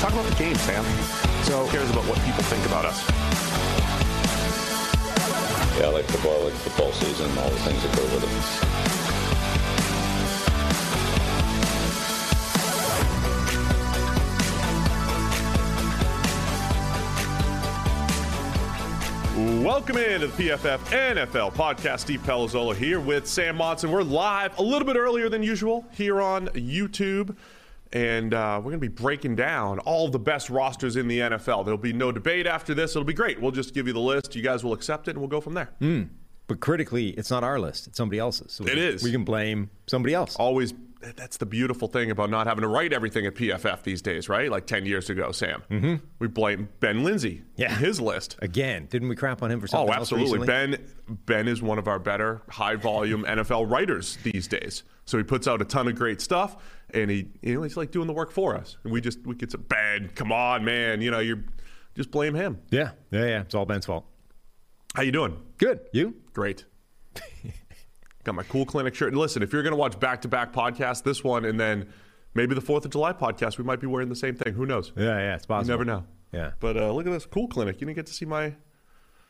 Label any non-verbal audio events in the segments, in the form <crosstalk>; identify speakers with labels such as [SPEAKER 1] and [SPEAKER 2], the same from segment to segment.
[SPEAKER 1] Talk about the game, Sam.
[SPEAKER 2] So
[SPEAKER 1] Who cares about what people think about us?
[SPEAKER 3] Yeah, I like football, I like football season, all the things that go with it.
[SPEAKER 1] Welcome into the PFF NFL podcast. Steve Palazzolo here with Sam Monson. We're live a little bit earlier than usual here on YouTube. And uh, we're going to be breaking down all the best rosters in the NFL. There'll be no debate after this. It'll be great. We'll just give you the list. You guys will accept it, and we'll go from there.
[SPEAKER 4] But critically, it's not our list; it's somebody else's. So we,
[SPEAKER 1] It is.
[SPEAKER 4] We can blame somebody else.
[SPEAKER 1] Always, that's the beautiful thing about not having to write everything at PFF these days, right? Like 10 years ago, Sam. Mm-hmm. We blame Ben Linsey
[SPEAKER 4] Yeah.
[SPEAKER 1] his list.
[SPEAKER 4] Again, didn't we crap on him for something
[SPEAKER 1] Oh, absolutely. Ben Ben is one of our better high volume NFL writers these days. So he puts out a ton of great stuff, and he you know he's like doing the work for us. And we just we get some Ben. Come on, man. You know you're just blame him.
[SPEAKER 4] Yeah, yeah, yeah. It's all Ben's fault.
[SPEAKER 1] How you doing?
[SPEAKER 4] Good. You?
[SPEAKER 1] Great. <laughs> Got my cool clinic shirt. And listen, if you're going to watch back to back podcasts, this one and then maybe the Fourth of July podcast, we might be wearing the same thing. Who knows?
[SPEAKER 4] Yeah, yeah. It's
[SPEAKER 1] You
[SPEAKER 4] possible.
[SPEAKER 1] never know.
[SPEAKER 4] Yeah.
[SPEAKER 1] But uh, look at this cool clinic. You didn't get to see my.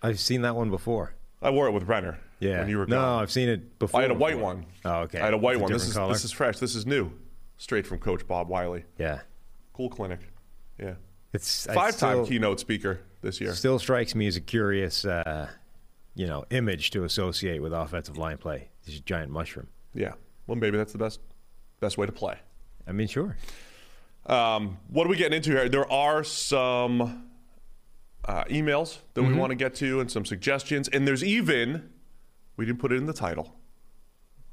[SPEAKER 4] I've seen that one before.
[SPEAKER 1] I wore it with Renner.
[SPEAKER 4] Yeah.
[SPEAKER 1] When you were
[SPEAKER 4] no,
[SPEAKER 1] gone.
[SPEAKER 4] I've seen it before.
[SPEAKER 1] I had a white
[SPEAKER 4] before.
[SPEAKER 1] one.
[SPEAKER 4] Oh, okay.
[SPEAKER 1] I had a white
[SPEAKER 4] It's
[SPEAKER 1] one. This is
[SPEAKER 4] color.
[SPEAKER 1] this is fresh. This is new, straight from Coach Bob Wylie.
[SPEAKER 4] Yeah.
[SPEAKER 1] Cool clinic. Yeah.
[SPEAKER 4] It's
[SPEAKER 1] Five-time keynote speaker this year.
[SPEAKER 4] Still strikes me as a curious, uh, you know, image to associate with offensive line play. This giant mushroom.
[SPEAKER 1] Yeah. Well, maybe that's the best best way to play.
[SPEAKER 4] I mean, sure.
[SPEAKER 1] Um, what are we getting into here? There are some uh, emails that
[SPEAKER 4] Mm-hmm.
[SPEAKER 1] we want to get to and some suggestions, and there's even we didn't put it in the title,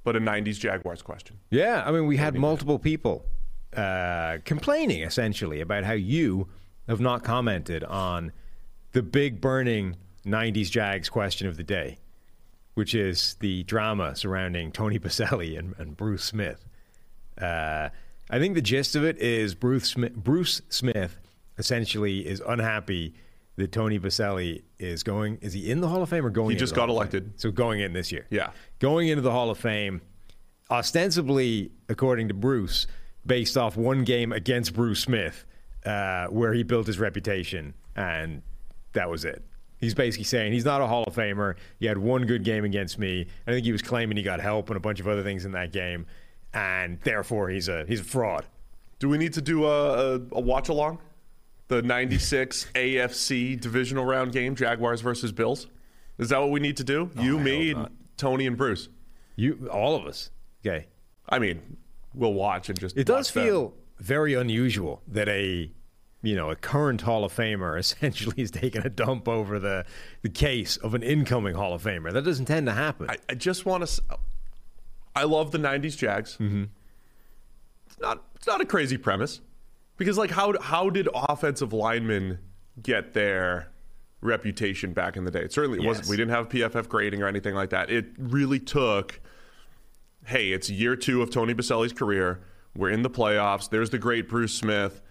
[SPEAKER 1] but a '90s Jaguars question.
[SPEAKER 4] Yeah, I mean, we had multiple people uh, complaining essentially about how you have not commented on the big burning 90s Jags question of the day, which is the drama surrounding Tony Boselli and, and Bruce Smith. Uh, I think the gist of it is Bruce Smith, Bruce Smith essentially is unhappy that Tony Boselli is going. Is he in the Hall of Fame or going?
[SPEAKER 1] He just got elected.
[SPEAKER 4] So going in this year.
[SPEAKER 1] Yeah.
[SPEAKER 4] Going into the Hall of Fame, ostensibly, according to Bruce, based off one game against Bruce Smith, uh, where he built his reputation, and that was it. He's basically saying he's not a Hall of Famer. He had one good game against me. I think he was claiming he got help and a bunch of other things in that game, and therefore he's a he's a fraud.
[SPEAKER 1] Do we need to do a, a, a watch along? The 96 AFC divisional round game, Jaguars versus Bills? Is that what we need to do? you,
[SPEAKER 4] I
[SPEAKER 1] me, and. Tony, and Bruce.
[SPEAKER 4] You, all of us. Okay.
[SPEAKER 1] I mean, we'll watch and just.
[SPEAKER 4] It does
[SPEAKER 1] watch them.
[SPEAKER 4] feel very unusual that a you know a current Hall of Famer <laughs> essentially is taking a dump over the the case of an incoming Hall of Famer. That doesn't tend to happen.
[SPEAKER 1] I, I just want to. I love the '90s Jags.
[SPEAKER 4] Mm-hmm.
[SPEAKER 1] It's not. It's not a crazy premise, because like how how did offensive linemen get their reputation back in the day? It certainly wasn't. We didn't have PFF grading or anything like that. It really took. Hey, it's year two of Tony Boselli's career. We're in the playoffs. There's the great Bruce Smith.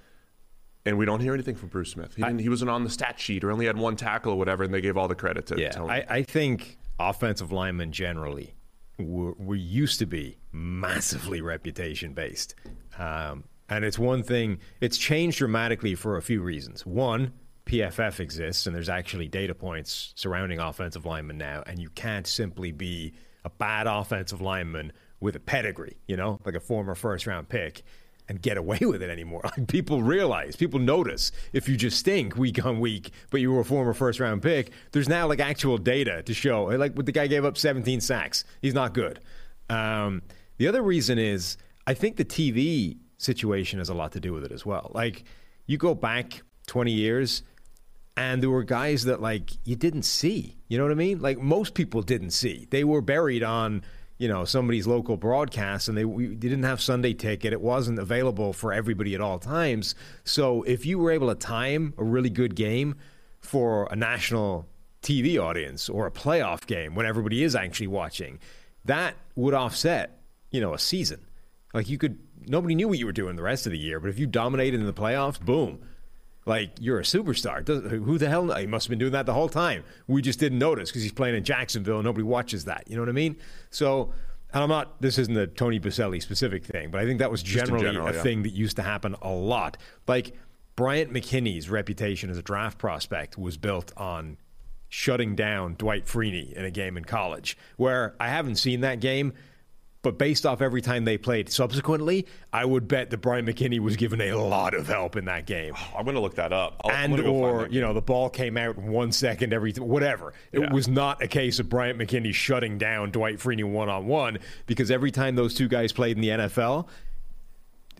[SPEAKER 1] And we don't hear anything from Bruce Smith. He, didn't, he wasn't on the stat sheet or only had one tackle or whatever, and they gave all the credit to
[SPEAKER 4] yeah,
[SPEAKER 1] Tony.
[SPEAKER 4] I, I think offensive linemen generally were, were used to be massively reputation based, um, and it's one thing. It's changed dramatically for a few reasons. One, PFF exists, and there's actually data points surrounding offensive linemen now, and you can't simply be a bad offensive lineman with a pedigree, you know, like a former first round pick, and get away <laughs> with it anymore. Like <laughs> people realize, people notice if you just stink week on week, but you were a former first round pick. There's now like actual data to show. Like the guy gave up 17 sacks. He's not good. Um, the other reason is I think the TV situation has a lot to do with it as well. Like you go back 20 years and there were guys that like you didn't see. You know what I mean? Like most people didn't see. They were buried on you know somebody's local broadcast and they, we, they didn't have sunday ticket it wasn't available for everybody at all times so if you were able to time a really good game for a national tv audience or a playoff game when everybody is actually watching that would offset you know a season like you could nobody knew what you were doing the rest of the year but if you dominated in the playoffs boom like you're a superstar. Who the hell? He must have been doing that the whole time. We just didn't notice because he's playing in Jacksonville and nobody watches that. You know what I mean? So, and I'm not. This isn't a Tony Boselli specific thing, but I think that was generally
[SPEAKER 1] general,
[SPEAKER 4] a
[SPEAKER 1] yeah.
[SPEAKER 4] thing that used to happen a lot. Like Bryant McKinnie's reputation as a draft prospect was built on shutting down Dwight Freeney in a game in college, where I haven't seen that game. But based off every time they played subsequently, I would bet that Brian McKinnie was given a lot of help in that game. <sighs>
[SPEAKER 1] I'm going to look that up. I'll,
[SPEAKER 4] and or you know the ball came out in one second every whatever. It
[SPEAKER 1] Yeah.
[SPEAKER 4] was not a case of Bryant McKinnie shutting down Dwight Freeney one on one because every time those two guys played in the NFL,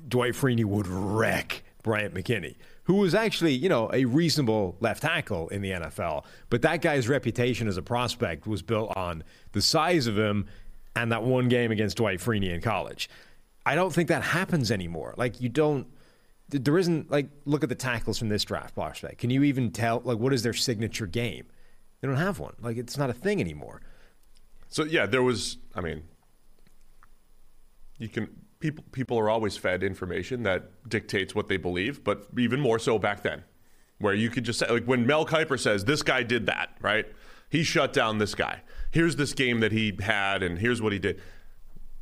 [SPEAKER 4] Dwight Freeney would wreck Bryant McKinnie, who was actually you know a reasonable left tackle in the NFL, but that guy's reputation as a prospect was built on the size of him and that one game against Dwight Freeney in college. I don't think that happens anymore. Like you don't there isn't like look at the tackles from this draft prospect. Can you even tell like what is their signature game? They don't have one. Like it's not a thing anymore.
[SPEAKER 1] So yeah, there was. I mean, you can people people are always fed information that dictates what they believe, but even more so back then, where you could just say like when Mel Kiper says this guy did that, right? He shut down this guy. Here's this game that he had, and here's what he did.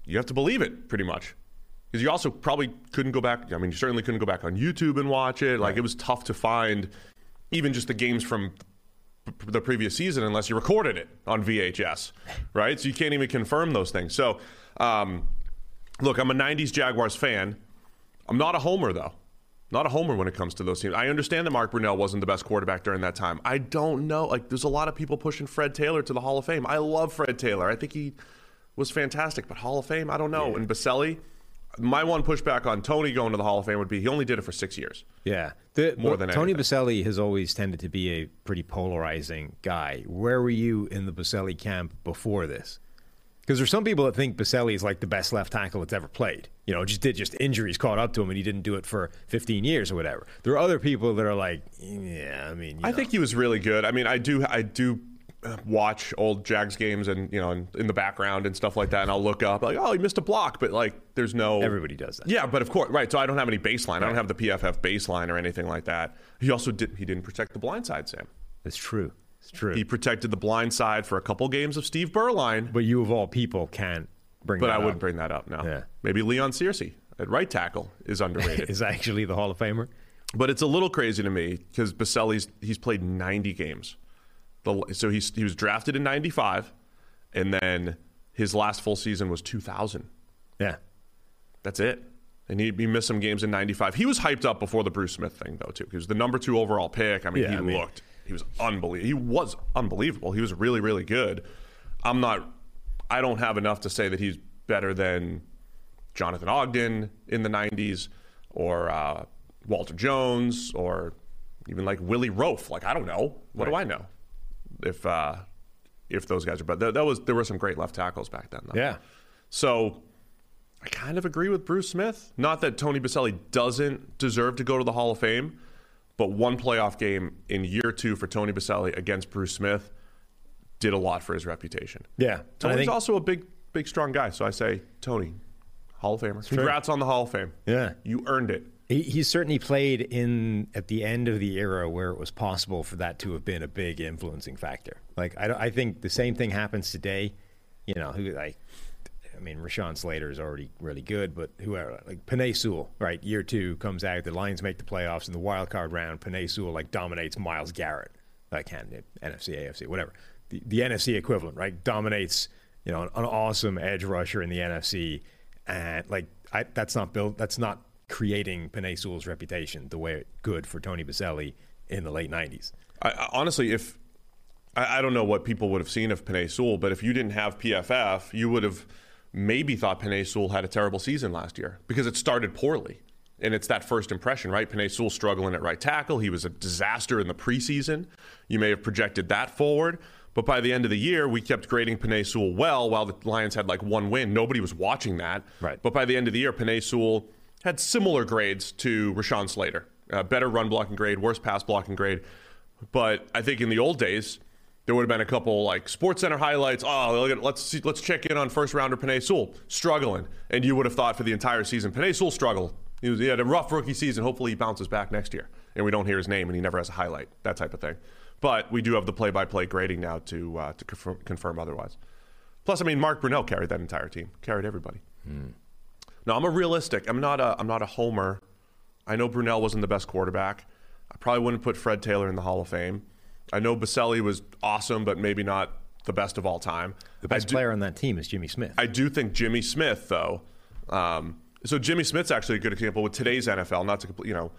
[SPEAKER 1] You have to believe it, pretty much. Because you also probably couldn't go back. I mean, you certainly couldn't go back on YouTube and watch it. Like it was tough to find, even just the games from the previous season, unless you recorded it on VHS, <laughs> right? So you can't even confirm those things. So, um, look, I'm a '90s Jaguars fan. I'm not a homer though. Not a homer when it comes to those teams. I understand that Mark Brunell wasn't the best quarterback during that time. I don't know. Like, there's a lot of people pushing Fred Taylor to the Hall of Fame. I love Fred Taylor. I think he was fantastic, but Hall of Fame, I don't know. And Boselli, my one pushback on Tony going to the Hall of Fame would be he only did it for six years.
[SPEAKER 4] Yeah. The,
[SPEAKER 1] More
[SPEAKER 4] well,
[SPEAKER 1] than
[SPEAKER 4] Tony
[SPEAKER 1] anything.
[SPEAKER 4] Boselli has always tended to be a pretty polarizing guy. Where were you in the Boselli camp before this? Because there's some people that think Boselli is like the best left tackle that's ever played. You know, just did just injuries caught up to him and he didn't do it for 15 years or whatever. There are other people that are like, yeah, I mean, you
[SPEAKER 1] I
[SPEAKER 4] know.
[SPEAKER 1] think he was really good. I mean, I do, I do uh, watch old Jags games and you know in, in the background and stuff like that, and I'll look up like, oh, he missed a block, but like, there's no
[SPEAKER 4] Everybody does that.
[SPEAKER 1] Yeah, but of course, right. So I don't have any baseline. I don't have the PFF baseline or anything like that. He also did. He didn't protect the blind side, Sam.
[SPEAKER 4] That's true. It's true.
[SPEAKER 1] He protected the blind side for a couple games of Steve Beuerlein,
[SPEAKER 4] but you of all people can't bring
[SPEAKER 1] but
[SPEAKER 4] that
[SPEAKER 1] I
[SPEAKER 4] up.
[SPEAKER 1] wouldn't bring that up now.
[SPEAKER 4] Yeah.
[SPEAKER 1] Maybe Leon Searcy at right tackle is underrated. <laughs>
[SPEAKER 4] Is actually the Hall of Famer.
[SPEAKER 1] But it's a little crazy to me because Boselli's he's played 90 games. The, so he's, he was drafted in 95, and then his last full season was 2000.
[SPEAKER 4] Yeah.
[SPEAKER 1] That's it. And he, he missed some games in 95. He was hyped up before the Bruce Smith thing, though, too. He was the number two overall pick. I mean,
[SPEAKER 4] Yeah,
[SPEAKER 1] he
[SPEAKER 4] I mean-
[SPEAKER 1] looked, he was unbelievable. He was unbelievable. He was really, really good. I'm not, I don't have enough to say that he's better than Jonathan Ogden in the 90s or uh, Walter Jones or even like Willie Roaf. Like, I don't know. What do I know? If, uh, if those guys are, but that, that was, there were some great left tackles back then, though.
[SPEAKER 4] Yeah.
[SPEAKER 1] So I kind of agree with Bruce Smith. Not that Tony Boselli doesn't deserve to go to the Hall of Fame, but one playoff game in year two for Tony Boselli against Bruce Smith did a lot for his reputation.
[SPEAKER 4] Yeah.
[SPEAKER 1] Tony's
[SPEAKER 4] think-
[SPEAKER 1] also a big, big, strong guy. So I say, Tony, Hall of Famer. Congrats on the Hall of Fame.
[SPEAKER 4] Yeah.
[SPEAKER 1] You earned it.
[SPEAKER 4] He, he certainly played in at the end of the era where it was possible for that to have been a big influencing factor. Like I, I think the same thing happens today. You know, who like, mean, Rashawn Slater is already really good, but whoever like Penei Sewell, right? Year two comes out, the Lions make the playoffs in the wild card round. Penei Sewell like dominates Myles Garrett, like NFC, AFC, whatever. The, the NFC equivalent, right? Dominates, you know, an, an awesome edge rusher in the NFC, and like I, that's not built. That's not creating Penei Sewell's reputation the way it good for Tony Boselli in the late 90s.
[SPEAKER 1] I, I, honestly, if I, I don't know what people would have seen of Penei Sewell, but if you didn't have PFF, you would have maybe thought Penei Sewell had a terrible season last year because it started poorly. And it's that first impression, right? Penei Sewell struggling at right tackle. He was a disaster in the preseason. You may have projected that forward. But by the end of the year, we kept grading Penei Sewell well while the Lions had like one win. Nobody was watching that.
[SPEAKER 4] Right.
[SPEAKER 1] But by the end of the year, Penei Sewell had similar grades to Rashawn Slater. Uh, better run blocking grade, worse pass blocking grade. But I think in the old days, there would have been a couple like Sports Center highlights. Oh, look at, let's see, let's check in on first rounder Penei Sewell struggling, and you would have thought for the entire season Penei Sewell struggled. He, was, he had a rough rookie season. Hopefully, he bounces back next year, and we don't hear his name, and he never has a highlight. That type of thing. But we do have the play-by-play grading now to uh, to confirm, confirm, otherwise. Plus, I mean, Mark Brunell carried that entire team, carried everybody. Hmm. No, I'm a realistic. I'm not a I'm not a homer. I know Brunell wasn't the best quarterback. I probably wouldn't put Fred Taylor in the Hall of Fame. I know Boselli was awesome, but maybe not the best of all time.
[SPEAKER 4] The best do, player on that team is Jimmy Smith.
[SPEAKER 1] I do think Jimmy Smith, though. Um, so Jimmy Smith's actually a good example with today's NFL. Not to you know,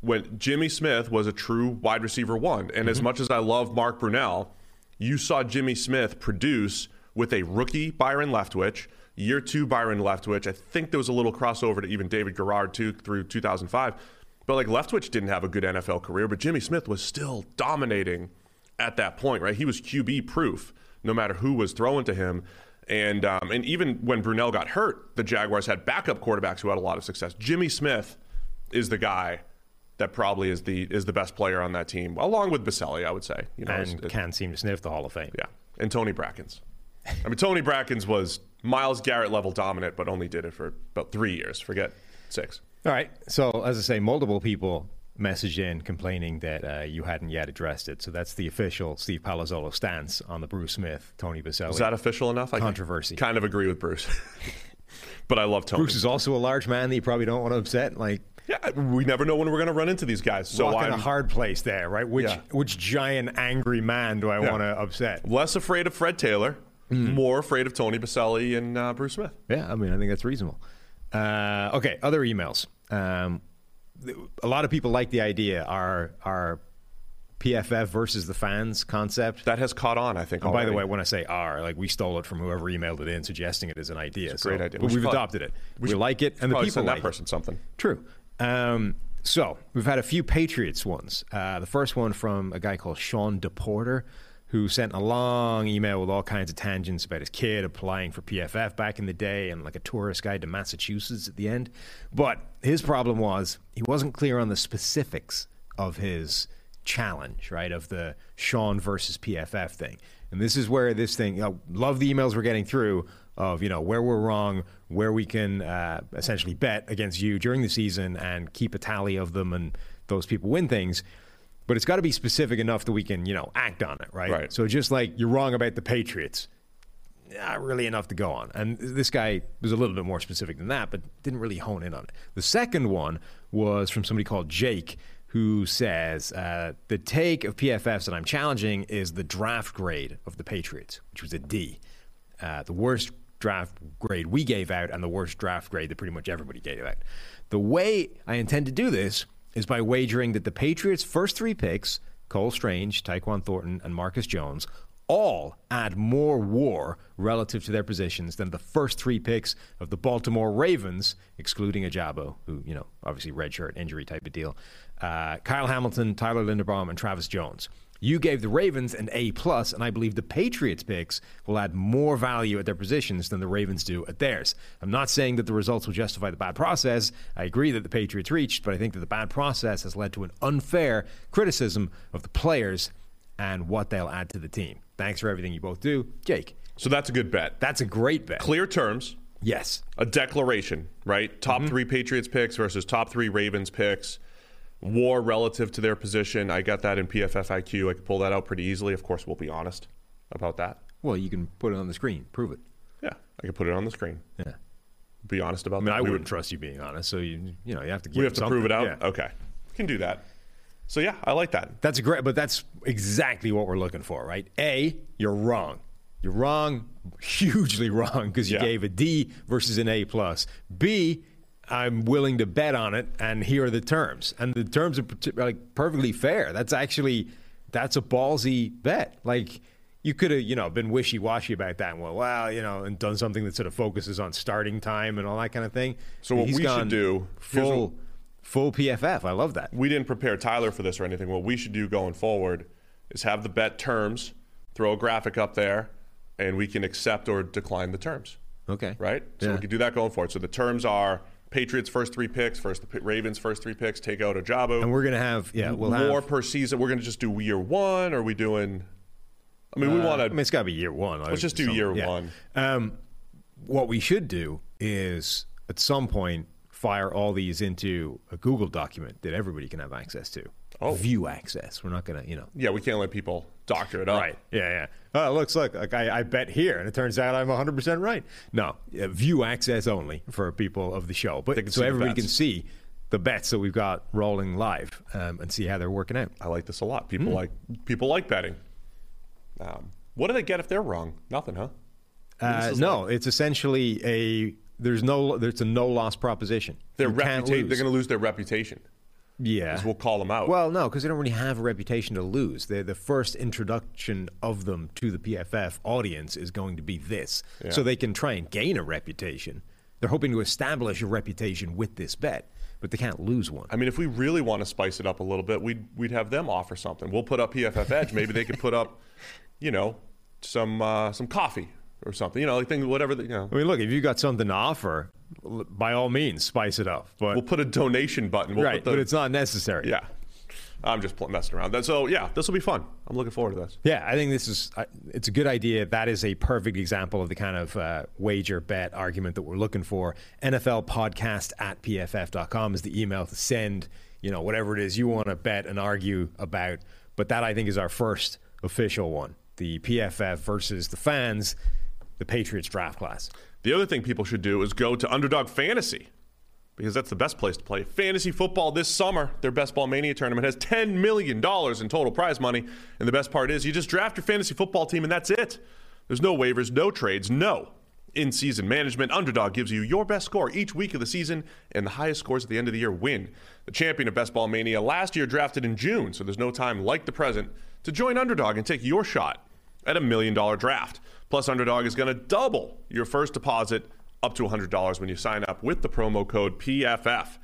[SPEAKER 1] when Jimmy Smith was a true wide receiver one, and mm-hmm. as much as I love Mark Brunell, you saw Jimmy Smith produce with a rookie Byron Leftwich, year two Byron Leftwich. I think there was a little crossover to even David Garrard too through 2005 but like Leftwich didn't have a good NFL career, but Jimmy Smith was still dominating at that point, right? He was QB proof no matter who was throwing to him. And um, and even when Brunell got hurt, the Jaguars had backup quarterbacks who had a lot of success. Jimmy Smith is the guy that probably is the is the best player on that team, along with Boselli, I would say.
[SPEAKER 4] You know, and can seem to sniff the Hall of Fame.
[SPEAKER 1] Yeah, and Tony Brackens. I mean, Tony Brackens was Myles Garrett level dominant, but only did it for about three years. Forget six.
[SPEAKER 4] All right. So, as I say, multiple people messaged in complaining that uh, you hadn't yet addressed it. So that's the official Steve Palazzolo stance on the Bruce Smith, Tony Boselli.
[SPEAKER 1] Is that official enough?
[SPEAKER 4] Controversy.
[SPEAKER 1] I kind of agree with Bruce. <laughs> but I love Tony.
[SPEAKER 4] Bruce is also a large man that you probably don't want to upset. Like,
[SPEAKER 1] yeah, we never know when we're going to run into these guys. So
[SPEAKER 4] I'm
[SPEAKER 1] in
[SPEAKER 4] a hard place there, right? Which yeah. which giant angry man do I yeah. want to upset?
[SPEAKER 1] Less afraid of Fred Taylor, mm. more afraid of Tony Boselli and uh, Bruce Smith.
[SPEAKER 4] Yeah, I mean, I think that's reasonable. Uh, okay, other emails. Um, a lot of people like the idea. Our our PFF versus the fans concept
[SPEAKER 1] that has caught on. I think.
[SPEAKER 4] by the way, when I say "our," like we stole it from whoever emailed it in, suggesting it as an idea.
[SPEAKER 1] It's a great so, idea.
[SPEAKER 4] But we have adopted it. We, we like it, and the people
[SPEAKER 1] that
[SPEAKER 4] like
[SPEAKER 1] person
[SPEAKER 4] it.
[SPEAKER 1] something.
[SPEAKER 4] True. Um, so we've had a few Patriots ones. Uh, the first one from a guy called Sean DePorter who sent a long email with all kinds of tangents about his kid applying for PFF back in the day and like a tourist guide to Massachusetts at the end. But his problem was he wasn't clear on the specifics of his challenge, right? Of the Sean versus PFF thing. And this is where this thing, you know, love the emails we're getting through of, you know, where we're wrong, where we can uh, essentially bet against you during the season and keep a tally of them and those people win things but it's got to be specific enough that we can, you know, act on it, right?
[SPEAKER 1] Right.
[SPEAKER 4] So just like you're wrong about the Patriots, not really enough to go on. And this guy was a little bit more specific than that, but didn't really hone in on it. The second one was from somebody called Jake, who says uh, the take of PFFs that I'm challenging is the draft grade of the Patriots, which was a D, uh, the worst draft grade we gave out, and the worst draft grade that pretty much everybody gave out. The way I intend to do this is by wagering that the Patriots' first three picks, Cole Strange, Tyquan Thornton, and Marcus Jones, all add more war relative to their positions than the first three picks of the Baltimore Ravens, excluding Ojabo, who, you know, obviously redshirt injury type of deal, uh, Kyle Hamilton, Tyler Linderbaum, and Travis Jones. You gave the Ravens an A plus, and I believe the Patriots picks will add more value at their positions than the Ravens do at theirs. I'm not saying that the results will justify the bad process. I agree that the Patriots reached, but I think that the bad process has led to an unfair criticism of the players and what they'll add to the team. Thanks for everything you both do, Jake.
[SPEAKER 1] So that's a good bet.
[SPEAKER 4] That's a great bet.
[SPEAKER 1] Clear terms.
[SPEAKER 4] Yes.
[SPEAKER 1] A declaration, right? Top mm-hmm. three Patriots picks versus top three Ravens picks war relative to their position. I got that in PFF IQ. I could pull that out pretty easily. Of course, we'll be honest about that.
[SPEAKER 4] Well, you can put it on the screen, prove it.
[SPEAKER 1] Yeah, I can put it on the screen.
[SPEAKER 4] Yeah.
[SPEAKER 1] Be honest about
[SPEAKER 4] I mean,
[SPEAKER 1] that.
[SPEAKER 4] I wouldn't would, trust you being honest, so you you know you have to. Give.
[SPEAKER 1] We have to prove it out.
[SPEAKER 4] Yeah.
[SPEAKER 1] Okay, we can do that. So yeah, I like that.
[SPEAKER 4] That's great, but that's exactly what we're looking for, right? A, you're wrong. You're wrong, <laughs> hugely wrong, because you
[SPEAKER 1] Yeah.
[SPEAKER 4] gave a D versus an A plus. B, I'm willing to bet on it, and here are the terms. And the terms are like perfectly fair. That's actually that's a ballsy bet. Like you could have, you know, been wishy washy about that. And well, well, you know, and done something that sort of focuses on starting time and all that kind of thing.
[SPEAKER 1] So what
[SPEAKER 4] He's
[SPEAKER 1] we should do-
[SPEAKER 4] full
[SPEAKER 1] what-
[SPEAKER 4] full PFF. I love that.
[SPEAKER 1] we didn't prepare Tyler for this or anything. What we should do going forward is have the bet terms, throw a graphic up there, and we can accept or decline the terms.
[SPEAKER 4] Okay.
[SPEAKER 1] Right? So
[SPEAKER 4] Yeah.
[SPEAKER 1] we can do that going forward. So the terms are Patriots first three picks, first the Ravens first three picks, take out Ojabo.
[SPEAKER 4] And we're gonna have yeah, we'll have
[SPEAKER 1] more per season. We're going to just do year one. Or are we doing? I mean, we want to.
[SPEAKER 4] I mean, it's got to be year one.
[SPEAKER 1] Let's just do year one.
[SPEAKER 4] Um, what we should do is at some point fire all these into a Google document that everybody can have access to.
[SPEAKER 1] Oh.
[SPEAKER 4] View access. We're not going to, you know.
[SPEAKER 1] Yeah, we can't let people doctor it up.
[SPEAKER 4] Right. Yeah, yeah. Oh, it looks like, like I, I bet here, and it turns out I'm 100% right. No, yeah, view access only for people of the show. But so everybody can see the bets that we've got rolling live um, and see how they're working out.
[SPEAKER 1] I like this a lot. People like people like betting. Um, what do they get if they're wrong? Nothing, huh?
[SPEAKER 4] Uh, no, it's essentially a there's no there's a no loss proposition.
[SPEAKER 1] Their reputation. They're going to lose their reputation.
[SPEAKER 4] Yeah.
[SPEAKER 1] we'll call them out.
[SPEAKER 4] Well, no, because they don't really have a reputation to lose. They're the first introduction of them to the PFF audience is going to be this. So they can try and gain a reputation. They're hoping to establish a reputation with this bet, but they can't lose one.
[SPEAKER 1] I mean, if we really want to spice it up a little bit, we'd we'd have them offer something. We'll put up PFF Edge. Maybe they could put up, you know, some uh, some coffee or something. You know, like thing, whatever. The, you know,
[SPEAKER 4] I mean, look, if you've got something to offer, by all means, spice it up. But
[SPEAKER 1] we'll put a donation button. We'll
[SPEAKER 4] right,
[SPEAKER 1] put the,
[SPEAKER 4] but it's not necessary.
[SPEAKER 1] Yeah, I'm just messing around. That- So yeah, this will be fun. I'm looking forward to this.
[SPEAKER 4] Yeah, I think this is it's a good idea. That is a perfect example of the kind of uh, wager bet argument that we're looking for. NFL podcast at pff.com is the email to send, you know, whatever it is you want to bet and argue about. But that I think is our first official one. The PFF versus the fans, the Patriots draft class.
[SPEAKER 1] The other thing people should do is go to Underdog Fantasy because that's the best place to play fantasy football this summer. Their Best Ball Mania tournament has $10 million in total prize money. And the best part is you just draft your fantasy football team and that's it. There's no waivers, no trades, no in season management. Underdog gives you your best score each week of the season, and the highest scores at the end of the year win. The champion of Best Ball Mania last year drafted in June, so there's no time like the present to join Underdog and take your shot at a million dollar draft. Plus, Underdog is going to double your first deposit up to $100 when you sign up with the promo code PFF.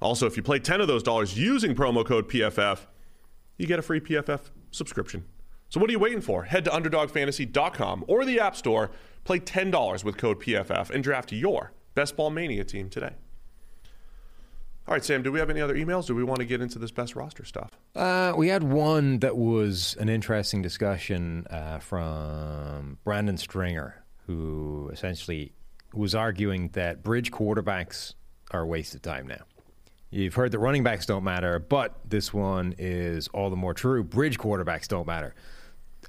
[SPEAKER 1] Also, if you play 10 of those dollars using promo code PFF, you get a free PFF subscription. So what are you waiting for? Head to underdogfantasy.com or the App Store, play $10 with code PFF, and draft your Best Ball Mania team today. All right, Sam, do we have any other emails? Do we want to get into this best roster stuff?
[SPEAKER 4] Uh, we had one that was an interesting discussion uh, from Brandon Stringer, who essentially was arguing that bridge quarterbacks are a waste of time now. You've heard that running backs don't matter, but this one is all the more true. Bridge quarterbacks don't matter.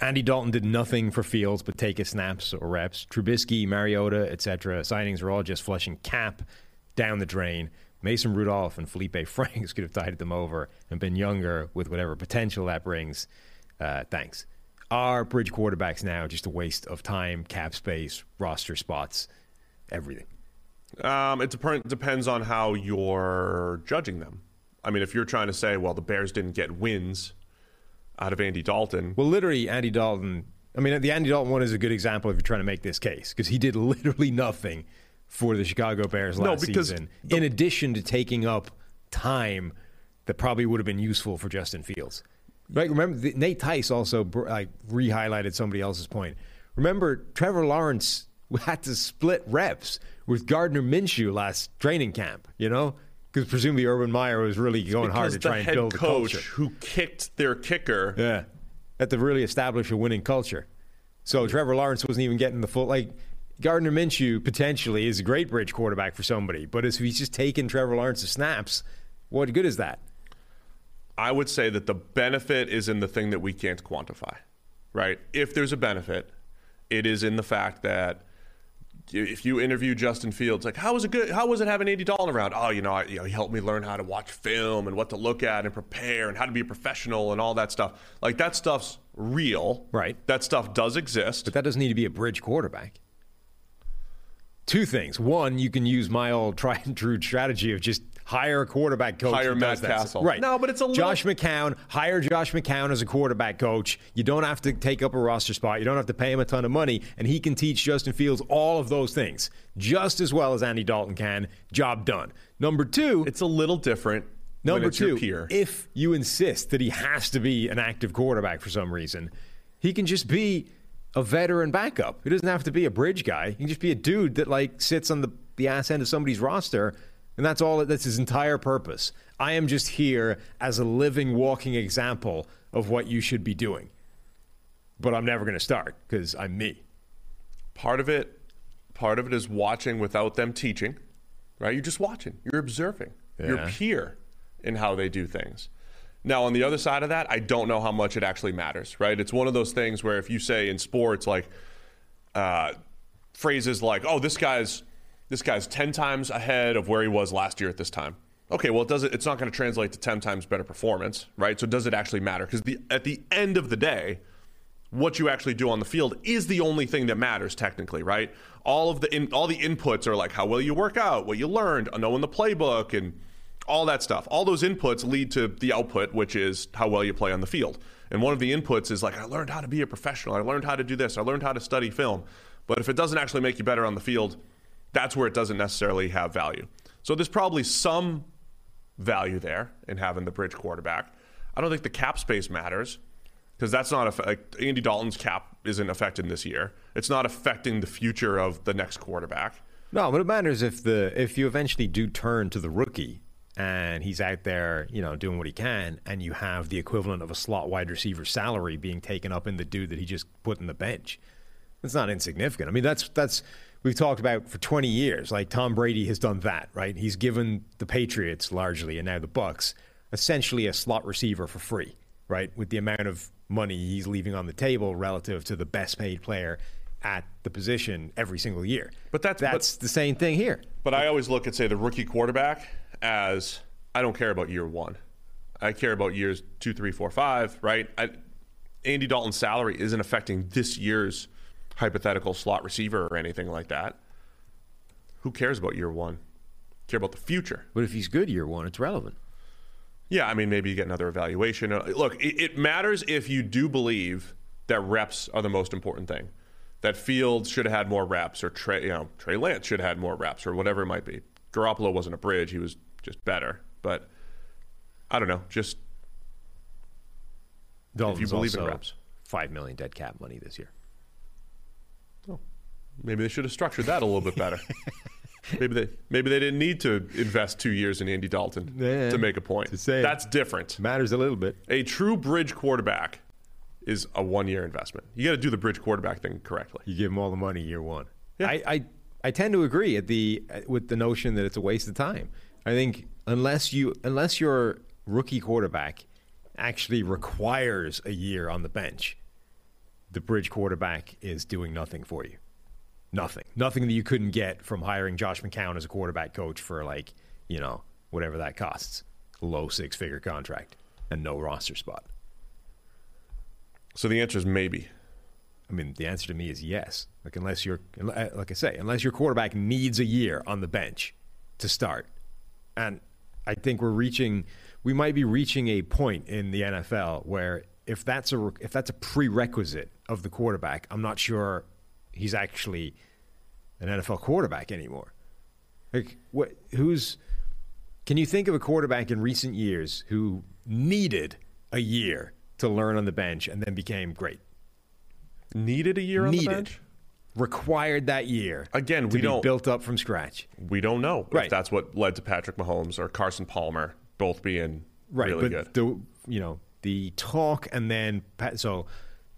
[SPEAKER 4] Andy Dalton did nothing for Fields but take his snaps or reps. Trubisky, Mariota, etc. Signings are all just flushing cap down the drain. Mason Rudolph and Felipe <laughs> Franks could have tided them over and been younger with whatever potential that brings. Uh, thanks. Are bridge quarterbacks now just a waste of time, cap space, roster spots, everything?
[SPEAKER 1] Um, it dep- depends on how you're judging them. I mean, if you're trying to say, well, the Bears didn't get wins out of Andy Dalton,
[SPEAKER 4] Well, literally, Andy Dalton. I mean, the Andy Dalton one is a good example if you're trying to make this case because he did <laughs> literally nothing for the Chicago Bears
[SPEAKER 1] No,
[SPEAKER 4] last
[SPEAKER 1] because
[SPEAKER 4] season.
[SPEAKER 1] the-
[SPEAKER 4] in addition to taking up time that probably would have been useful for Justin Fields. Right? Remember, the, Nate Tice also like re-highlighted somebody else's point. Remember, Trevor Lawrence <laughs> had to split reps with Gardner Minshew last training camp. You know. Because presumably Urban Meyer was really going hard to try and build a
[SPEAKER 1] coach
[SPEAKER 4] culture.
[SPEAKER 1] who kicked their kicker
[SPEAKER 4] Yeah. Had to really establish a winning culture. So Trevor Lawrence wasn't even getting the full like Gardner Minshew potentially is a great bridge quarterback for somebody, but if he's just taking Trevor Lawrence's snaps, what good is that?
[SPEAKER 1] I would say that the benefit is in the thing that we can't quantify, right? If there's a benefit, it is in the fact that if you interview Justin Fields, like how was it good? How was it having Andy Dalton around? Oh, you know, I, you know, he helped me learn how to watch film and what to look at and prepare and how to be a professional and all that stuff. Like that stuff's real,
[SPEAKER 4] Right.
[SPEAKER 1] That stuff does exist.
[SPEAKER 4] But that doesn't need to be a bridge quarterback. Two things. One, you can use my old tried and true strategy of just hire a quarterback coach.
[SPEAKER 1] Hire Matt
[SPEAKER 4] that.
[SPEAKER 1] Cassel.
[SPEAKER 4] Right.
[SPEAKER 1] No, but it's a little-
[SPEAKER 4] Josh McCown. Hire Josh McCown as a quarterback coach. You don't have to take up a roster spot. You don't have to pay him a ton of money, and he can teach Justin Fields all of those things just as well as Andy Dalton can. Job done. Number two,
[SPEAKER 1] It's a little different. when
[SPEAKER 4] Number
[SPEAKER 1] it's
[SPEAKER 4] two,
[SPEAKER 1] your peer.
[SPEAKER 4] if you insist that he has to be an active quarterback for some reason, he can just be a veteran backup. He doesn't have to be a bridge guy. He can just be a dude that like sits on the, the ass end of somebody's roster, and that's all. That's his entire purpose. I am just here as a living, walking example of what you should be doing. But I'm never going to start because I'm me.
[SPEAKER 1] part of it part of it is watching without them teaching right you're just watching you're observing your
[SPEAKER 4] Yeah.
[SPEAKER 1] peer in how they do things now on the other side of that i don't know how much it actually matters right? It's one of those things where if you say in sports like uh, phrases like oh this guy's this guy's 10 times ahead of where he was last year at this time. Okay well it doesn't it's not going to translate to 10 times better performance right? So does it actually matter? Because at the end of the day what you actually do on the field is the only thing that matters technically, right? All of the in, all the inputs are like how well you work out, what you learned, knowing the playbook, and all that stuff. All those inputs lead to the output, which is how well you play on the field. And one of the inputs is like I learned how to be a professional, I learned how to do this, I learned how to study film. But if it doesn't actually make you better on the field, that's where it doesn't necessarily have value. So there's probably some value there in having the bridge quarterback. I don't think the cap space matters because that's not a, like Andy Dalton's cap isn't affected this year. It's not affecting the future of the next quarterback.
[SPEAKER 4] No, but it matters if the if you eventually do turn to the rookie and he's out there, you know, doing what he can, and you have the equivalent of a slot wide receiver salary being taken up in the dude that he just put in the bench. It's not insignificant. I mean, that's that's we've talked about for 20 years. Like Tom Brady has done that, right? He's given the Patriots largely, and now the Bucs, essentially a slot receiver for free, right? With the amount of money he's leaving on the table relative to the best paid player at the position every single year.
[SPEAKER 1] But that's-
[SPEAKER 4] that's the same thing here.
[SPEAKER 1] But I always look at say the rookie quarterback as I don't care about year one. I care about years two, three, four, five. Right? I, Andy Dalton's salary isn't affecting this year's hypothetical slot receiver or anything like that. Who cares about year one? Care about the future.
[SPEAKER 4] But if he's good year one, it's relevant.
[SPEAKER 1] Yeah, I mean, maybe you get another evaluation. Uh, Look, it, it matters if you do believe that reps are the most important thing. That Fields should have had more reps, or Trey, you know, Trey Lance should have had more reps, or whatever it might be. Garoppolo wasn't a bridge; he was just better. But I don't know. Just
[SPEAKER 4] Dalton's
[SPEAKER 1] believe in reps.
[SPEAKER 4] five million dead cap money this year.
[SPEAKER 1] Oh, maybe they should have structured that a little bit better. <laughs> maybe they maybe they didn't need to invest two years in Andy Dalton
[SPEAKER 4] Yeah,
[SPEAKER 1] to make a point.
[SPEAKER 4] to say.
[SPEAKER 1] That's different.
[SPEAKER 4] Matters a little bit.
[SPEAKER 1] A true bridge quarterback is a one-year investment. You got to do the bridge quarterback thing correctly.
[SPEAKER 4] You give him all the money year one.
[SPEAKER 1] Yeah.
[SPEAKER 4] I, I I tend to agree at the with the notion that it's a waste of time. I think unless you unless your rookie quarterback actually requires a year on the bench, the bridge quarterback is doing nothing for you. Nothing. Nothing that you couldn't get from hiring Josh McCown as a quarterback coach for like, you know, whatever that costs. Low six figure contract and no roster spot.
[SPEAKER 1] So the answer is maybe.
[SPEAKER 4] I mean, the answer to me is yes. Like unless you're, uh, like I say, unless your quarterback needs a year on the bench to start, and I think we're reaching, we might be reaching a point in the NFL where if that's a if that's a prerequisite of the quarterback, I'm not sure he's actually an NFL quarterback anymore. Like what? Who's? Can you think of a quarterback in recent years who needed a year to learn on the bench and then became great?
[SPEAKER 1] Needed a year on
[SPEAKER 4] needed,
[SPEAKER 1] the bench?
[SPEAKER 4] Required that year.
[SPEAKER 1] Again, we don't-
[SPEAKER 4] built up from scratch.
[SPEAKER 1] We don't know
[SPEAKER 4] Right.
[SPEAKER 1] if that's what led to Patrick Mahomes or Carson Palmer both being
[SPEAKER 4] Right,
[SPEAKER 1] really
[SPEAKER 4] but
[SPEAKER 1] good.
[SPEAKER 4] the you know the talk and then so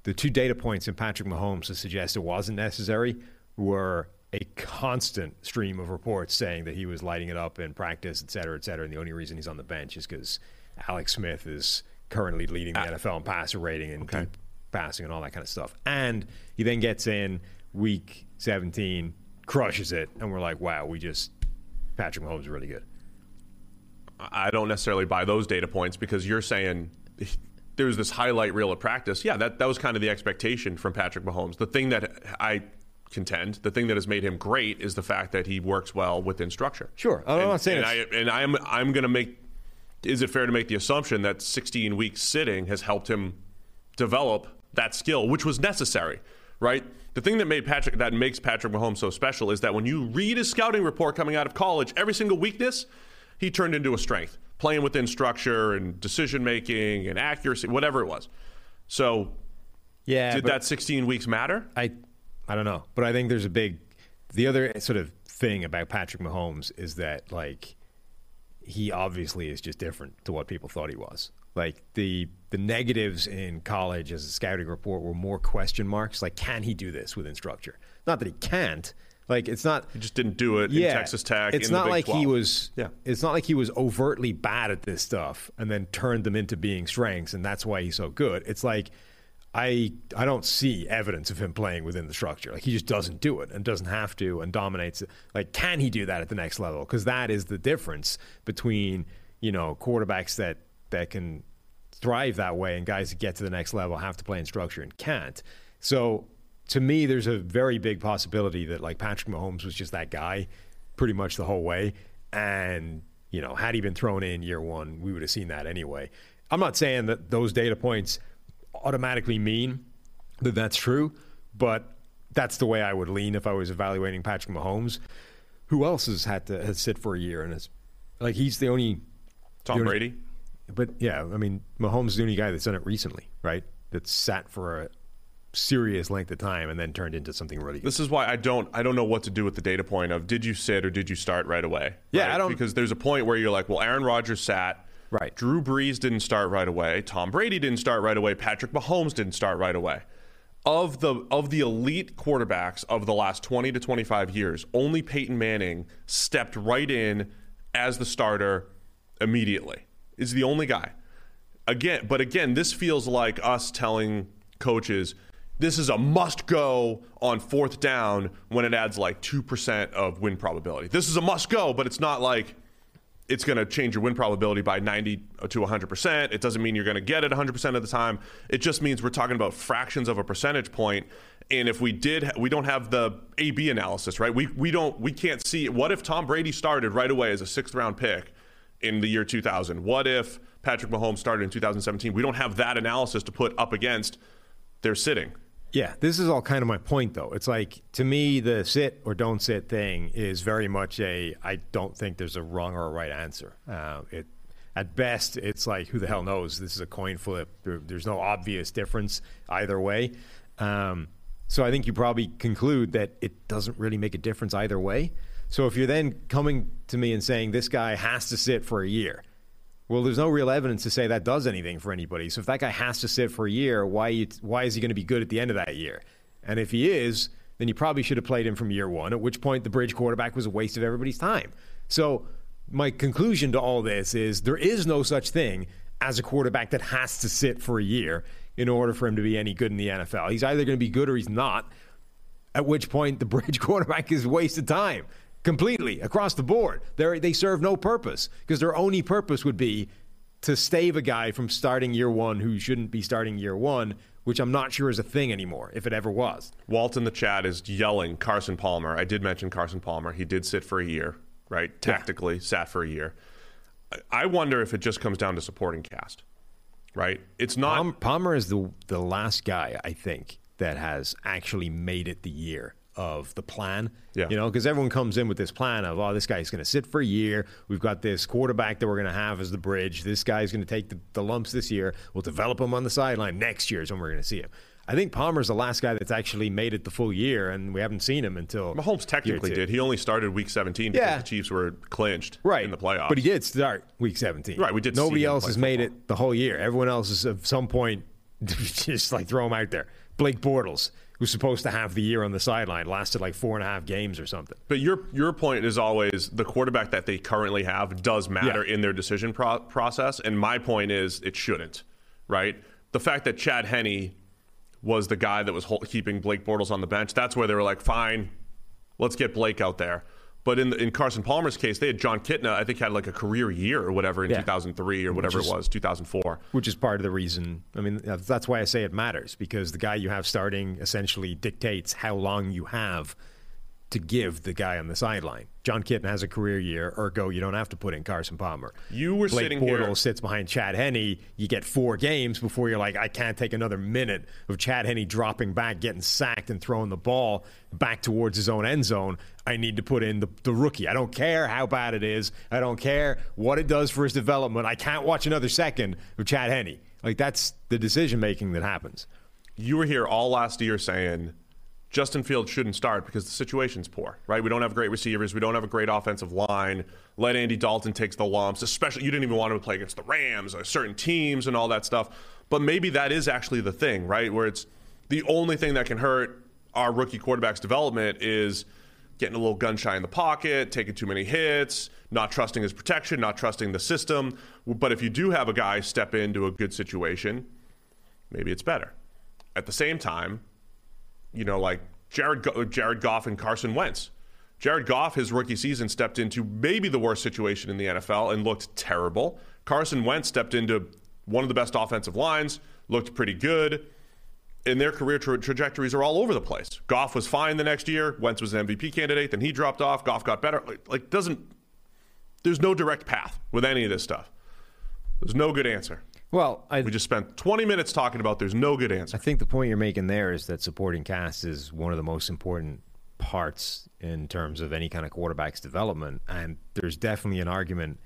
[SPEAKER 4] the two data points in Patrick Mahomes to suggest it wasn't necessary were a constant stream of reports saying that he was lighting it up in practice, et cetera, et cetera. And the only reason he's on the bench is because Alex Smith is currently leading the ah. NFL in passer rating and
[SPEAKER 1] Okay.
[SPEAKER 4] deep passing and all that kind of stuff. And he then gets in week 17, crushes it, and we're like, wow, we just Patrick Mahomes is really good.
[SPEAKER 1] I don't necessarily buy those data points because you're saying <laughs> there's this highlight reel of practice. Yeah, that, that was kind of the expectation from Patrick Mahomes. The thing that I contend. The thing that has made him great is the fact that he works well within structure.
[SPEAKER 4] Sure, I'm
[SPEAKER 1] and,
[SPEAKER 4] not saying
[SPEAKER 1] and, I, and I'm I'm going to make. Is it fair to make the assumption that 16 weeks sitting has helped him develop that skill, which was necessary, right? The thing that made Patrick that makes Patrick Mahomes so special is that when you read his scouting report coming out of college, every single weakness he turned into a strength, playing within structure and decision making and accuracy, whatever it was. So,
[SPEAKER 4] Yeah,
[SPEAKER 1] did that 16 weeks matter?
[SPEAKER 4] I I don't know, but I think there's a big the other sort of thing about Patrick Mahomes is that like he obviously is just different to what people thought he was. Like the the negatives in college as a scouting report were more question marks. Like, can he do this within structure? Not that he can't. Like, it's not.
[SPEAKER 1] He just didn't do it
[SPEAKER 4] yeah,
[SPEAKER 1] in Texas Tech.
[SPEAKER 4] It's
[SPEAKER 1] in the
[SPEAKER 4] not like
[SPEAKER 1] 12.
[SPEAKER 4] he was.
[SPEAKER 1] Yeah.
[SPEAKER 4] It's not like he was overtly bad at this stuff and then turned them into being strengths, and that's why he's so good. It's like I I don't see evidence of him playing within the structure. Like he just doesn't do it and doesn't have to and dominates it. Like can he do that at the next level? Because that is the difference between you know quarterbacks that that can thrive that way and guys that get to the next level have to play in structure and can't. So to me, there's a very big possibility that like Patrick Mahomes was just that guy pretty much the whole way. And, you know, had he been thrown in year one, we would have seen that anyway. I'm not saying that those data points automatically mean that that's true, but that's the way I would lean if I was evaluating Patrick Mahomes. Who else has had to has sit for a year and it's like he's the only
[SPEAKER 1] Tom Brady.
[SPEAKER 4] But yeah, I mean, Mahomes is the only guy that's done it recently, right? That sat for a serious length of time and then turned into something really good.
[SPEAKER 1] This is why I don't I don't know what to do with the data point of did you sit or did you start right away?
[SPEAKER 4] Yeah,
[SPEAKER 1] right?
[SPEAKER 4] I don't-
[SPEAKER 1] because there's a point where you're like, well, Aaron Rodgers sat.
[SPEAKER 4] Right.
[SPEAKER 1] Drew Brees didn't start right away. Tom Brady didn't start right away. Patrick Mahomes didn't start right away. Of the of the elite quarterbacks of the last 20 to 25 years, only Peyton Manning stepped right in as the starter immediately. Is the only guy. Again, but again, this feels like us telling coaches this is a must go on fourth down when it adds like 2% of win probability. This is a must go, but it's not like it's going to change your win probability by 90 to 100%. It doesn't mean you're going to get it 100% of the time. It just means we're talking about fractions of a percentage point. And if we did, we don't have the A/B analysis, right? We we don't we can't see. What if Tom Brady started right away as a sixth round pick in the year 2000? What if Patrick Mahomes started in 2017? We don't have that analysis to put up against their sitting.
[SPEAKER 4] Yeah, this is all kind of my point, though. It's like, to me, the sit or don't sit thing is very much a I don't think there's a wrong or a right answer. Uh, it At best, it's like, who the hell knows? This is a coin flip. There, there's no obvious difference either way. Um, so I think you probably conclude that it doesn't really make a difference either way. So if you're then coming to me and saying this guy has to sit for a year, well, there's no real evidence to say that does anything for anybody. So if that guy has to sit for a year, why you, why is he going to be good at the end of that year? And if he is, then you probably should have played him from year one. At which point, the bridge quarterback was a waste of everybody's time. So my conclusion to all this is there is no such thing as a quarterback that has to sit for a year in order for him to be any good in the NFL. He's either going to be good or he's not. At which point, the <laughs> bridge quarterback is a waste of time completely across the board. They're, they serve no purpose because their only purpose would be to stave a guy from starting year one who shouldn't be starting year one, which I'm not sure is a thing anymore, if it ever was.
[SPEAKER 1] Walt in the chat is yelling Carson Palmer. I did mention Carson Palmer. He did sit for a year, right? Tactically, sat for a year. I- I wonder if it just comes down to supporting cast, right? It's not.
[SPEAKER 4] Palmer is the the last guy I think that has actually made it the year of the plan.
[SPEAKER 1] Yeah.
[SPEAKER 4] You know, because everyone comes in with this plan of, oh, this guy's going to sit for a year. We've got this quarterback that we're going to have as the bridge. This guy's going to take the, the lumps this year. We'll develop him on the sideline. Next year is when we're going to see him. I think Palmer's the last guy that's actually made it the full year, and we haven't seen him until
[SPEAKER 1] Mahomes technically did. He only started week 17 because
[SPEAKER 4] Yeah.
[SPEAKER 1] the Chiefs were clinched
[SPEAKER 4] right
[SPEAKER 1] in the playoffs.
[SPEAKER 4] But he did start week 17.
[SPEAKER 1] Right, we did
[SPEAKER 4] Nobody else has made it the whole year. Everyone else is at some point <laughs> just like throw him out there. Blake Bortles, who's supposed to have the year on the sideline, lasted like four and a half games or something.
[SPEAKER 1] But your your point is always the quarterback that they currently have does matter
[SPEAKER 4] Yeah.
[SPEAKER 1] in their decision pro- process, and my point is it shouldn't, right? The fact that Chad Henne was the guy that was hol- keeping Blake Bortles on the bench, that's where they were like, fine, let's get Blake out there. But in the, in Carson Palmer's case, they had Jon Kitna. I think had like a career year or whatever in
[SPEAKER 4] Yeah.
[SPEAKER 1] 2003 or whatever
[SPEAKER 4] is-
[SPEAKER 1] it was, 2004.
[SPEAKER 4] which is part of the reason. I mean, that's that's why I say it matters because the guy you have starting essentially dictates how long you have to give the guy on the sideline. Jon Kitna has a career year, ergo you don't have to put in Carson Palmer.
[SPEAKER 1] You were
[SPEAKER 4] Blake
[SPEAKER 1] sitting
[SPEAKER 4] Bortles
[SPEAKER 1] here-
[SPEAKER 4] sits behind Chad Henne. You get four games before you're like, I can't take another minute of Chad Henne dropping back, getting sacked, and throwing the ball back towards his own end zone. I need to put in the, the rookie. I don't care how bad it is. I don't care what it does for his development. I can't watch another second of Chad Henne. Like that's the decision making that happens.
[SPEAKER 1] You were here all last year saying Justin Fields shouldn't start because the situation's poor, right? We don't have great receivers. We don't have a great offensive line. Let Andy Dalton takes the lumps, especially you didn't even want him to play against the Rams or certain teams and all that stuff. But maybe that is actually the thing, right? Where it's the only thing that can hurt our rookie quarterback's development is getting a little gun shy in the pocket, taking too many hits, not trusting his protection, not trusting the system. But if you do have a guy step into a good situation, maybe it's better. At the same time, you know, like Jared Go- Jared Goff and Carson Wentz. Jared Goff, his rookie season, stepped into maybe the worst situation in the NFL and looked terrible. Carson Wentz stepped into one of the best offensive lines, looked pretty good. And their career tra- trajectories are all over the place. Goff was fine the next year. Wentz was an MVP candidate. Then he dropped off. Goff got better. Like, like doesn't. There's no direct path with any of this stuff. There's no good answer.
[SPEAKER 4] Well, I,
[SPEAKER 1] We just spent 20 minutes talking about there's no good answer.
[SPEAKER 4] I think the point you're making there is that supporting cast is one of the most important parts in terms of any kind of quarterback's development. And there's definitely an argument,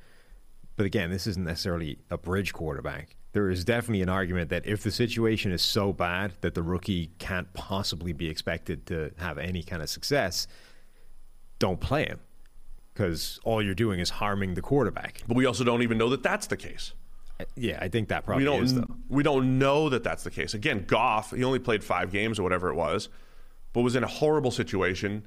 [SPEAKER 4] but again, this isn't necessarily a bridge quarterback. There is definitely an argument that if the situation is so bad that the rookie can't possibly be expected to have any kind of success, don't play him because all you're doing is harming the quarterback.
[SPEAKER 1] But we also don't even know that that's the case.
[SPEAKER 4] Yeah, I think that probably
[SPEAKER 1] we don't
[SPEAKER 4] is though.
[SPEAKER 1] we don't know that that's the case. Again, Goff, he only played 5 games or whatever it was, but was in a horrible situation.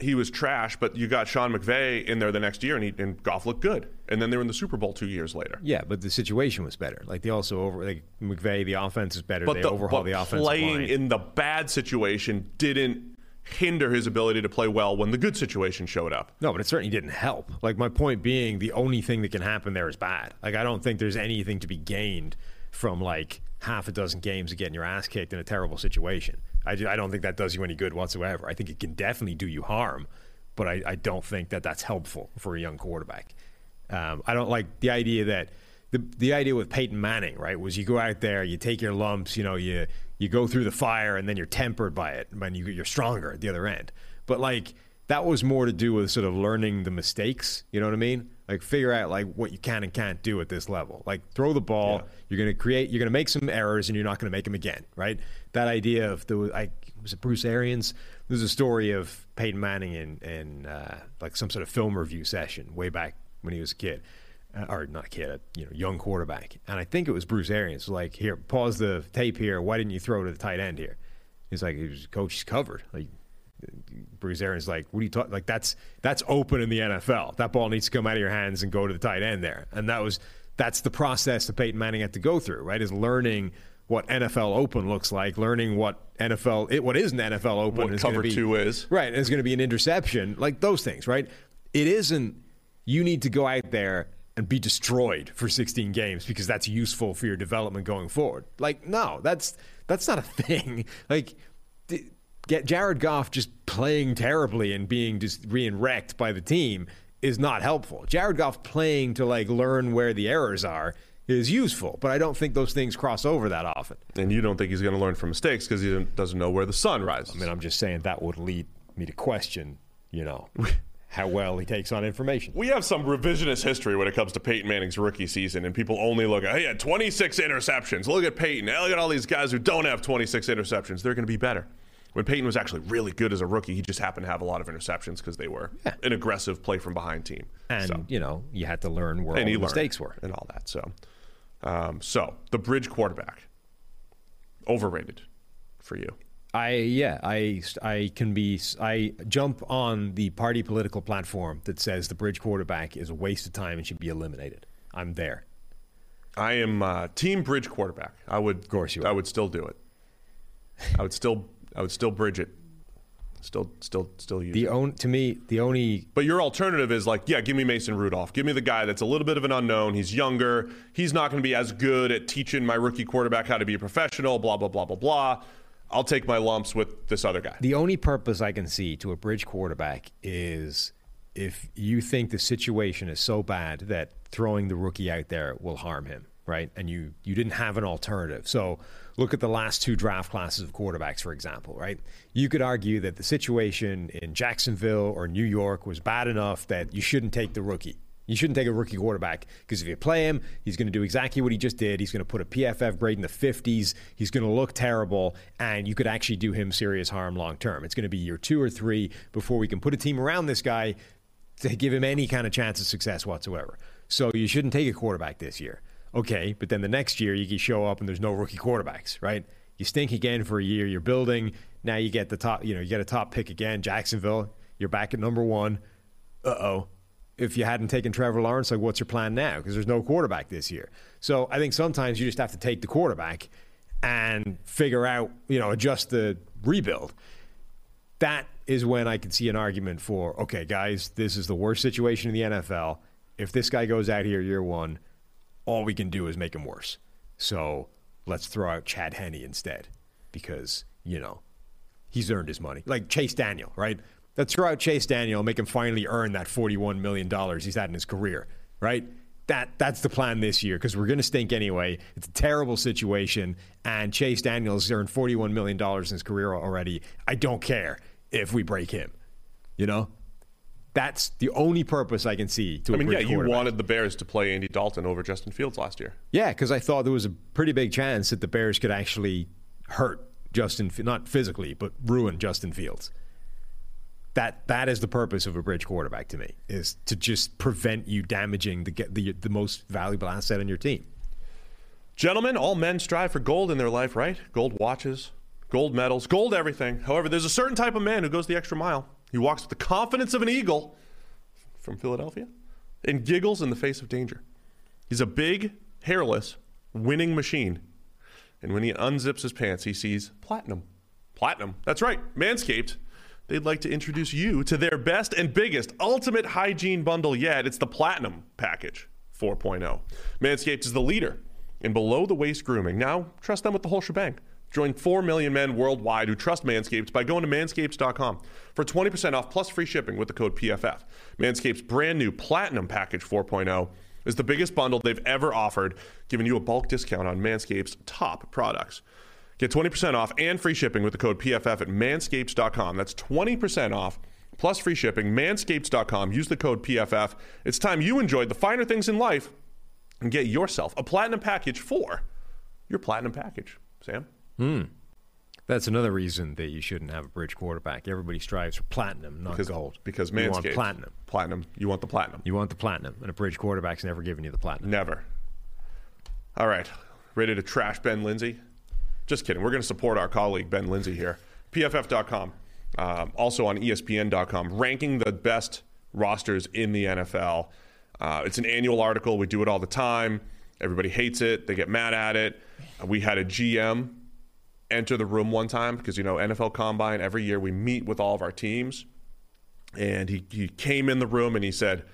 [SPEAKER 1] He was trash, but you got Sean McVay in there the next year and he, and Goff looked good. And then they were in the Super Bowl 2 years later.
[SPEAKER 4] Yeah, but the situation was better. Like they also over like McVay, the offense is better.
[SPEAKER 1] But
[SPEAKER 4] they
[SPEAKER 1] the,
[SPEAKER 4] overhaul
[SPEAKER 1] but
[SPEAKER 4] the offense.
[SPEAKER 1] playing
[SPEAKER 4] line.
[SPEAKER 1] in the bad situation didn't hinder his ability to play well when the good situation showed up.
[SPEAKER 4] No, but it certainly didn't help. Like my point being, the only thing that can happen there is bad. Like I don't think there's anything to be gained from like half a dozen games of getting your ass kicked in a terrible situation. I, I don't think that does you any good whatsoever. I think it can definitely do you harm, but I, I don't think that that's helpful for a young quarterback. Um, I don't like the idea that the the idea with Peyton Manning, right, was you go out there, you take your lumps, you know, you you go through the fire, and then you're tempered by it, and you, you're stronger at the other end. But like that was more to do with sort of learning the mistakes. You know what I mean? Like figure out like what you can and can't do at this level. Like throw the ball. You're going to create. You're going to make some errors, and you're not going to make them again. Right? That idea of the I was it Bruce Arians. There's a story of Peyton Manning in in uh, like some sort of film review session way back when he was a kid. Uh, or not a kid, a you know, young quarterback, and I think it was Bruce Arians. Like, here, pause the tape here. Why didn't you throw to the tight end here? He's like, he was, coach, he's covered. Like, Bruce Arians like, what are you talking? Like that's that's open in the NFL. That ball needs to come out of your hands and go to the tight end there. And that was that's the process that Peyton Manning had to go through. Right, is learning what NFL Open looks like, learning what NFL it, what is an NFL Open,
[SPEAKER 1] What
[SPEAKER 4] is
[SPEAKER 1] cover
[SPEAKER 4] be-
[SPEAKER 1] two is.
[SPEAKER 4] right, and it's going to be an interception, like those things. Right, it isn't. You need to go out there and be destroyed for 16 games because that's useful for your development going forward. Like, no, that's that's not a thing. <laughs> Like. get Jared Goff just playing terribly and being just being wrecked by the team is not helpful. Jared Goff playing to like learn where the errors are is useful, but I don't think those things cross over that often.
[SPEAKER 1] And you don't think he's going to learn from mistakes because he doesn't know where the sun rises.
[SPEAKER 4] I mean, I'm just saying that would lead me to question, you know, <laughs> how well he takes on information.
[SPEAKER 1] we have some revisionist history when it comes to Peyton Manning's rookie season, and people only look at, hey, he had 26 interceptions. Look at Peyton. Look at all these guys who don't have 26 interceptions. They're going to be better. When Peyton was actually really good as a rookie, he just happened to have a lot of interceptions because they were
[SPEAKER 4] Yeah.
[SPEAKER 1] an aggressive play from behind team.
[SPEAKER 4] And
[SPEAKER 1] So-
[SPEAKER 4] you know, you had to learn where
[SPEAKER 1] and
[SPEAKER 4] all
[SPEAKER 1] he
[SPEAKER 4] the
[SPEAKER 1] learned
[SPEAKER 4] mistakes were.
[SPEAKER 1] and all that. So, um, so the bridge quarterback, overrated for you.
[SPEAKER 4] I yeah, I I can be I jump on the party political platform that says the bridge quarterback is a waste of time and should be eliminated. I'm there.
[SPEAKER 1] I am uh, team bridge quarterback. I would, of
[SPEAKER 4] course you
[SPEAKER 1] I would still do it. I would still, I would still bridge it. Still, still, still use.
[SPEAKER 4] The own to me, the only
[SPEAKER 1] But your alternative is like, yeah, give me Mason Rudolph. Give me the guy that's a little bit of an unknown. He's younger. He's not going to be as good at teaching my rookie quarterback how to be a professional. Blah blah blah blah blah. I'll take my lumps with this other guy.
[SPEAKER 4] The only purpose I can see to a bridge quarterback is if you think the situation is so bad that throwing the rookie out there will harm him, right? And you you didn't have an alternative. So look at the last two draft classes of quarterbacks, for example, right? You could argue that the situation in Jacksonville or New York was bad enough that you shouldn't take the rookie. You shouldn't take a rookie quarterback because if you play him, he's going to do exactly what he just did. He's going to put a PFF grade in the 50s. He's going to look terrible, and you could actually do him serious harm long term. It's going to be year two or three before we can put a team around this guy to give him any kind of chance of success whatsoever. So you shouldn't take a quarterback this year. Okay, but then the next year you can show up and there's no rookie quarterbacks, right? You stink again for a year. You're building. Now you get the top. You know, you get a top pick again. Jacksonville. You're back at number one. Uh oh. If you hadn't taken Trevor Lawrence, like what's your plan now? Because there's no quarterback this year. So I think sometimes you just have to take the quarterback and figure out, you know, adjust the rebuild. That is when I can see an argument for, okay, guys, this is the worst situation in the NFL. If this guy goes out here year one, all we can do is make him worse. So let's throw out Chad Henne instead because, you know, he's earned his money. Like Chase Daniel, right? Let's throw out Chase Daniel and make him finally earn that $41 million he's had in his career, right? That, that's the plan this year because we're going to stink anyway. It's a terrible situation, and Chase Daniels earned $41 million in his career already. I don't care if we break him, you know? That's the only purpose I can see to
[SPEAKER 1] I mean, yeah, you wanted the Bears to play Andy Dalton over Justin Fields last year.
[SPEAKER 4] Yeah, because I thought there was a pretty big chance that the Bears could actually hurt Justin, not physically, but ruin Justin Fields. That that is the purpose of a bridge quarterback to me is to just prevent you damaging the the, the most valuable asset on your team.
[SPEAKER 1] Gentlemen, all men strive for gold in their life, right? Gold watches, gold medals, gold everything. However, there's a certain type of man who goes the extra mile. He walks with the confidence of an eagle from Philadelphia and giggles in the face of danger. He's a big, hairless, winning machine. And when he unzips his pants, he sees platinum. Platinum. That's right, Manscaped. They'd like to introduce you to their best and biggest ultimate hygiene bundle yet. It's the Platinum Package 4.0. Manscaped is the leader in below the waist grooming. Now, trust them with the whole shebang. Join 4 million men worldwide who trust Manscaped by going to manscaped.com for 20% off plus free shipping with the code PFF. Manscaped's brand new Platinum Package 4.0 is the biggest bundle they've ever offered, giving you a bulk discount on Manscaped's top products. Get 20% off and free shipping with the code PFF at manscaped.com. That's 20% off plus free shipping. Manscaped.com. Use the code PFF. It's time you enjoyed the finer things in life and get yourself a platinum package for your platinum package. Sam? Hmm.
[SPEAKER 4] That's another reason that you shouldn't have a bridge quarterback. Everybody strives for platinum, not
[SPEAKER 1] Because,
[SPEAKER 4] gold.
[SPEAKER 1] because
[SPEAKER 4] you want platinum.
[SPEAKER 1] Platinum. You want the platinum.
[SPEAKER 4] You want the platinum, and a bridge quarterback's never giving you the platinum.
[SPEAKER 1] Never. All right. Ready to trash Ben Linsey? Just kidding. We're going to support our colleague Ben Linsey here. PFF.com. Um, also on ESPN.com, ranking the best rosters in the NFL. Uh, it's an annual article. We do it all the time. Everybody hates it. They get mad at it. Uh, we had a GM enter the room one time because, you know, NFL Combine, every year we meet with all of our teams. And he, he came in the room and he said,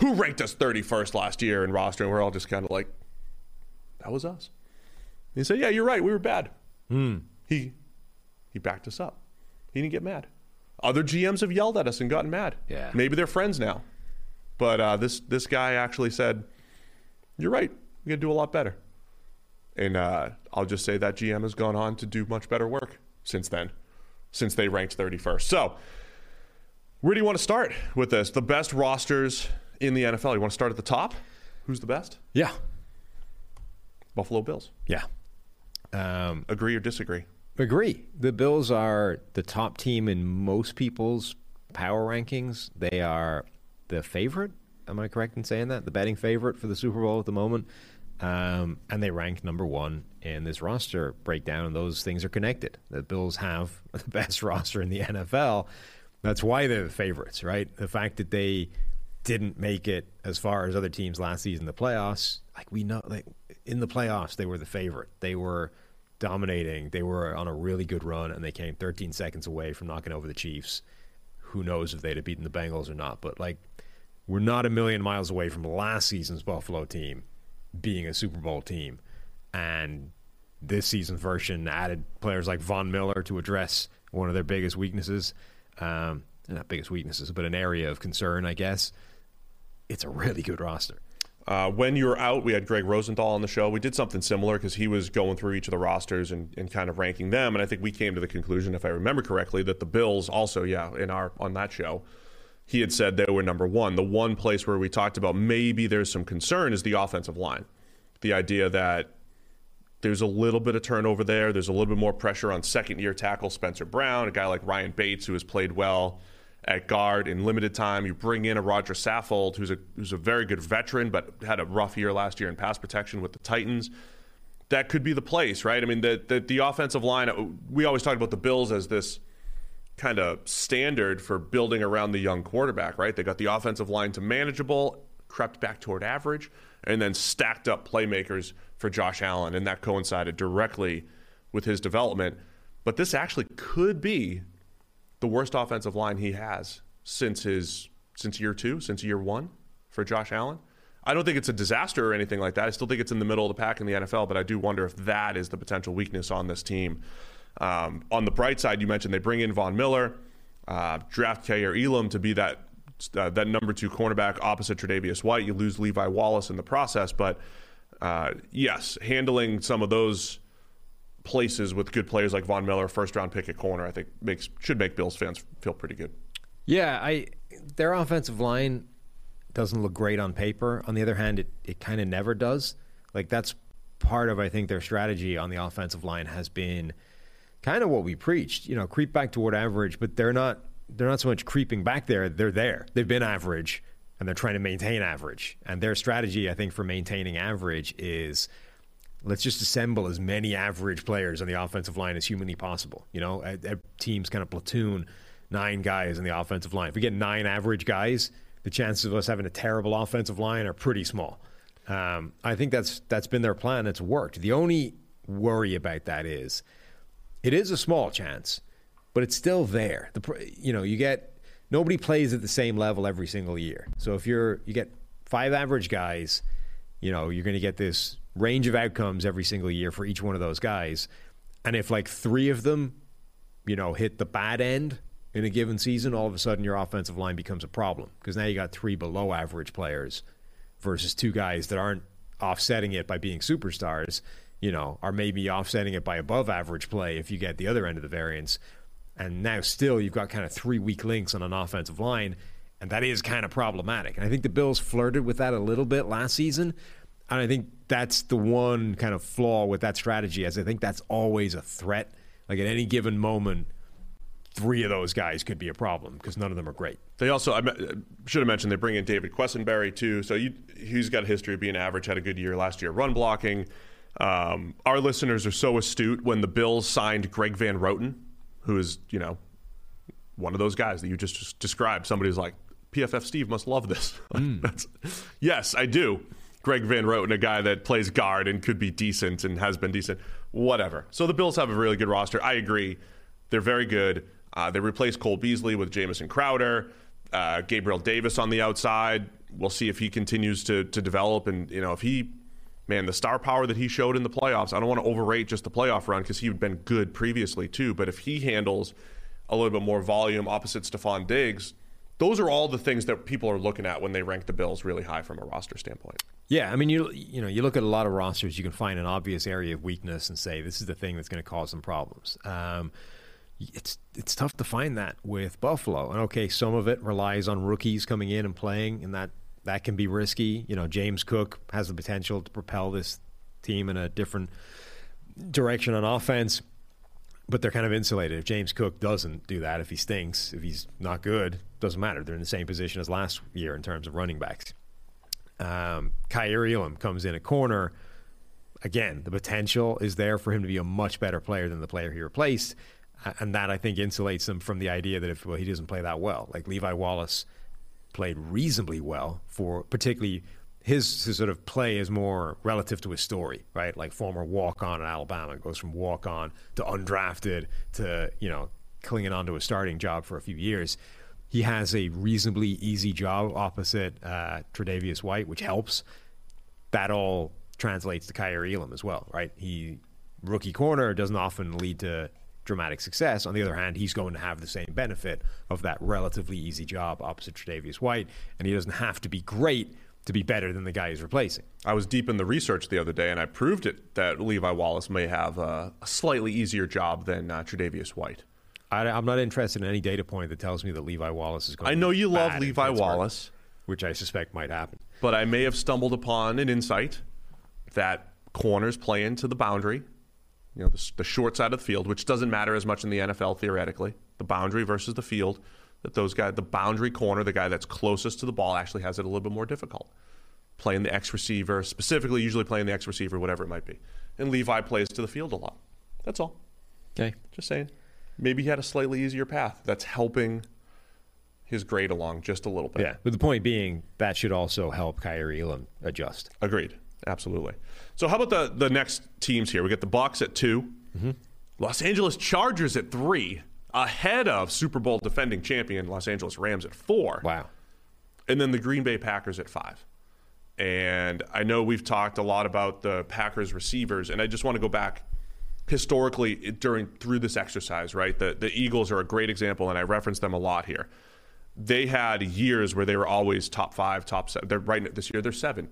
[SPEAKER 1] Who ranked us 31st last year in roster? And we're all just kind of like, That was us. He said, Yeah, you're right. We were bad. He, he backed us up. He didn't get mad. Other GMs have yelled at us and gotten mad.
[SPEAKER 4] Yeah.
[SPEAKER 1] Maybe they're friends now. But uh, this, this guy actually said, You're right. We got to do a lot better. And uh, I'll just say that GM has gone on to do much better work since then, since they ranked 31st. So, where do you want to start with this? The best rosters in the NFL. You want to start at the top? Who's the best?
[SPEAKER 4] Yeah.
[SPEAKER 1] Buffalo Bills.
[SPEAKER 4] Yeah. Um,
[SPEAKER 1] Agree or disagree?
[SPEAKER 4] Agree. The Bills are the top team in most people's power rankings. They are the favorite. Am I correct in saying that? The betting favorite for the Super Bowl at the moment. Um, and they rank number one in this roster breakdown, and those things are connected. The Bills have <laughs> the best roster in the NFL. That's why they're the favorites, right? The fact that they didn't make it as far as other teams last season the playoffs, like we know, like in the playoffs, they were the favorite. They were dominating. They were on a really good run, and they came 13 seconds away from knocking over the Chiefs. Who knows if they'd have beaten the Bengals or not? But like, we're not a million miles away from last season's Buffalo team being a Super Bowl team, and this season's version added players like Von Miller to address one of their biggest weaknesses. Um, not biggest weaknesses, but an area of concern, I guess. It's a really good roster.
[SPEAKER 1] Uh, when you were out, we had Gregg Rosenthal on the show. We did something similar because he was going through each of the rosters and, and kind of ranking them. And I think we came to the conclusion, if I remember correctly, that the Bills also, yeah, in our on that show, he had said they were number one. The one place where we talked about maybe there's some concern is the offensive line. The idea that there's a little bit of turnover there. There's a little bit more pressure on second year tackle Spencer Brown, a guy like Ryan Bates who has played well at guard in limited time. You bring in a Roger Saffold, who's a who's a very good veteran, but had a rough year last year in pass protection with the Titans. That could be the place, right? I mean, the the, the offensive line. Uh, we always talk about the Bills as this kind of standard for building around the young quarterback, right? They got the offensive line to manageable, crept back toward average, and then stacked up playmakers for Josh Allen, and that coincided directly with his development. But this actually could be the worst offensive line he has since his since year two, since year one for Josh Allen. I don't think it's a disaster or anything like that. I still think it's in the middle of the pack in the NFL, but I do wonder if that is the potential weakness on this team. Um, on the bright side, you mentioned they bring in Von Miller, uh, draft Kaiir Elam to be that uh, that number two cornerback opposite Tre'Davious White. You lose Levi Wallace in the process, but uh, yes, handling some of those places with good players like Von Miller, first round pick at corner, I think makes should make Bills fans feel pretty good.
[SPEAKER 4] Yeah, I their offensive line doesn't look great on paper. On the other hand, it, it kind of never does. Like that's part of I think their strategy on the offensive line has been kind of what we preached. You know, creep back toward average, but they're not they're not so much creeping back there. They're there. They've been average and they're trying to maintain average. And their strategy, I think, for maintaining average is let's just assemble as many average players on the offensive line as humanly possible. You know, teams kind of platoon nine guys in the offensive line. If we get nine average guys, the chances of us having a terrible offensive line are pretty small. Um, I think that's that's been their plan. It's worked. The only worry about that is it is a small chance, but it's still there. The you know you get nobody plays at the same level every single year. So if you're you get five average guys, you know you're going to get this range of outcomes every single year for each one of those guys. And if like three of them, you know, hit the bad end in a given season, all of a sudden your offensive line becomes a problem because now you got three below average players versus two guys that aren't offsetting it by being superstars, you know, are maybe offsetting it by above average play if you get the other end of the variance. And now still you've got kind of three weak links on an offensive line, and that is kind of problematic. And I think the Bills flirted with that a little bit last season. And I think that's the one kind of flaw with that strategy, as I think that's always a threat. Like at any given moment, three of those guys could be a problem because none of them are great.
[SPEAKER 1] They also, I should have mentioned, they bring in David Quessenberry too. So you, he's got a history of being average, had a good year last year, run blocking. Um, our listeners are so astute when the Bills signed Greg Van Roten, who is, you know, one of those guys that you just, just described. Somebody's like, PFF Steve must love this. <laughs> Mm. yes, I do. Greg Van Roten, a guy that plays guard and could be decent and has been decent. Whatever. So the Bills have a really good roster. I agree. They're very good. Uh, they replaced Cole Beasley with Jamison Crowder, uh, Gabriel Davis on the outside. We'll see if he continues to to develop and you know if he, man, the star power that he showed in the playoffs. I don't want to overrate just the playoff run because he'd been good previously too. But if he handles a little bit more volume opposite Stefon Diggs, those are all the things that people are looking at when they rank the Bills really high from a roster standpoint.
[SPEAKER 4] Yeah, I mean, you you know, you look at a lot of rosters, you can find an obvious area of weakness and say this is the thing that's going to cause them problems. Um, it's it's tough to find that with Buffalo, and okay, some of it relies on rookies coming in and playing, and that that can be risky. You know, James Cook has the potential to propel this team in a different direction on offense, but they're kind of insulated. If James Cook doesn't do that, if he stinks, if he's not good, doesn't matter. They're in the same position as last year in terms of running backs. Um, Kaiir Elam comes in a corner. Again, the potential is there for him to be a much better player than the player he replaced. And that, I think, insulates him from the idea that if well, he doesn't play that well. Like Levi Wallace played reasonably well for particularly his, his sort of play is more relative to his story, right? Like former walk on at Alabama goes from walk on to undrafted to you know clinging on to a starting job for a few years. He has a reasonably easy job opposite uh, Tre'Davious White, which helps. That all translates to Kaiir Elam as well, right? He rookie corner doesn't often lead to dramatic success. On the other hand, he's going to have the same benefit of that relatively easy job opposite Tre'Davious White, and he doesn't have to be great to be better than the guy he's replacing.
[SPEAKER 1] I was deep in the research the other day, and I proved it that Levi Wallace may have a, a slightly easier job than uh, Tre'Davious White.
[SPEAKER 4] I, am not interested in any data point that tells me that Levi Wallace is going.
[SPEAKER 1] To I
[SPEAKER 4] to
[SPEAKER 1] know
[SPEAKER 4] be
[SPEAKER 1] you love
[SPEAKER 4] bad in
[SPEAKER 1] Levi Wallace,
[SPEAKER 4] which I suspect might happen.
[SPEAKER 1] but I may have stumbled upon an insight that corners play into the boundary, you know, the, the short side of the field, which doesn't matter as much in the NFL theoretically. The boundary versus the field, that those guys, the boundary corner, the guy that's closest to the ball, actually has it a little bit more difficult. Playing the X receiver, specifically, usually playing the X receiver, whatever it might be. And Levi plays to the field a lot. That's all.
[SPEAKER 4] Okay.
[SPEAKER 1] Just saying. Maybe he had a slightly easier path. That's helping his grade along just a little bit.
[SPEAKER 4] Yeah, but the point being that should also help Kaiir Elam adjust.
[SPEAKER 1] Agreed. Absolutely. So how about the the next teams here? We got the Bucs at 2
[SPEAKER 4] Mm-hmm.
[SPEAKER 1] Los Angeles Chargers at three, ahead of Super Bowl defending champion Los Angeles Rams at four,
[SPEAKER 4] Wow.
[SPEAKER 1] and then the Green Bay Packers at five. And I know we've talked a lot about the Packers receivers, and I just want to go back historically during through this exercise. Right, the the Eagles are a great example, and I reference them a lot here. They had years where they were always top five, top seven. They're right now this year. They're seven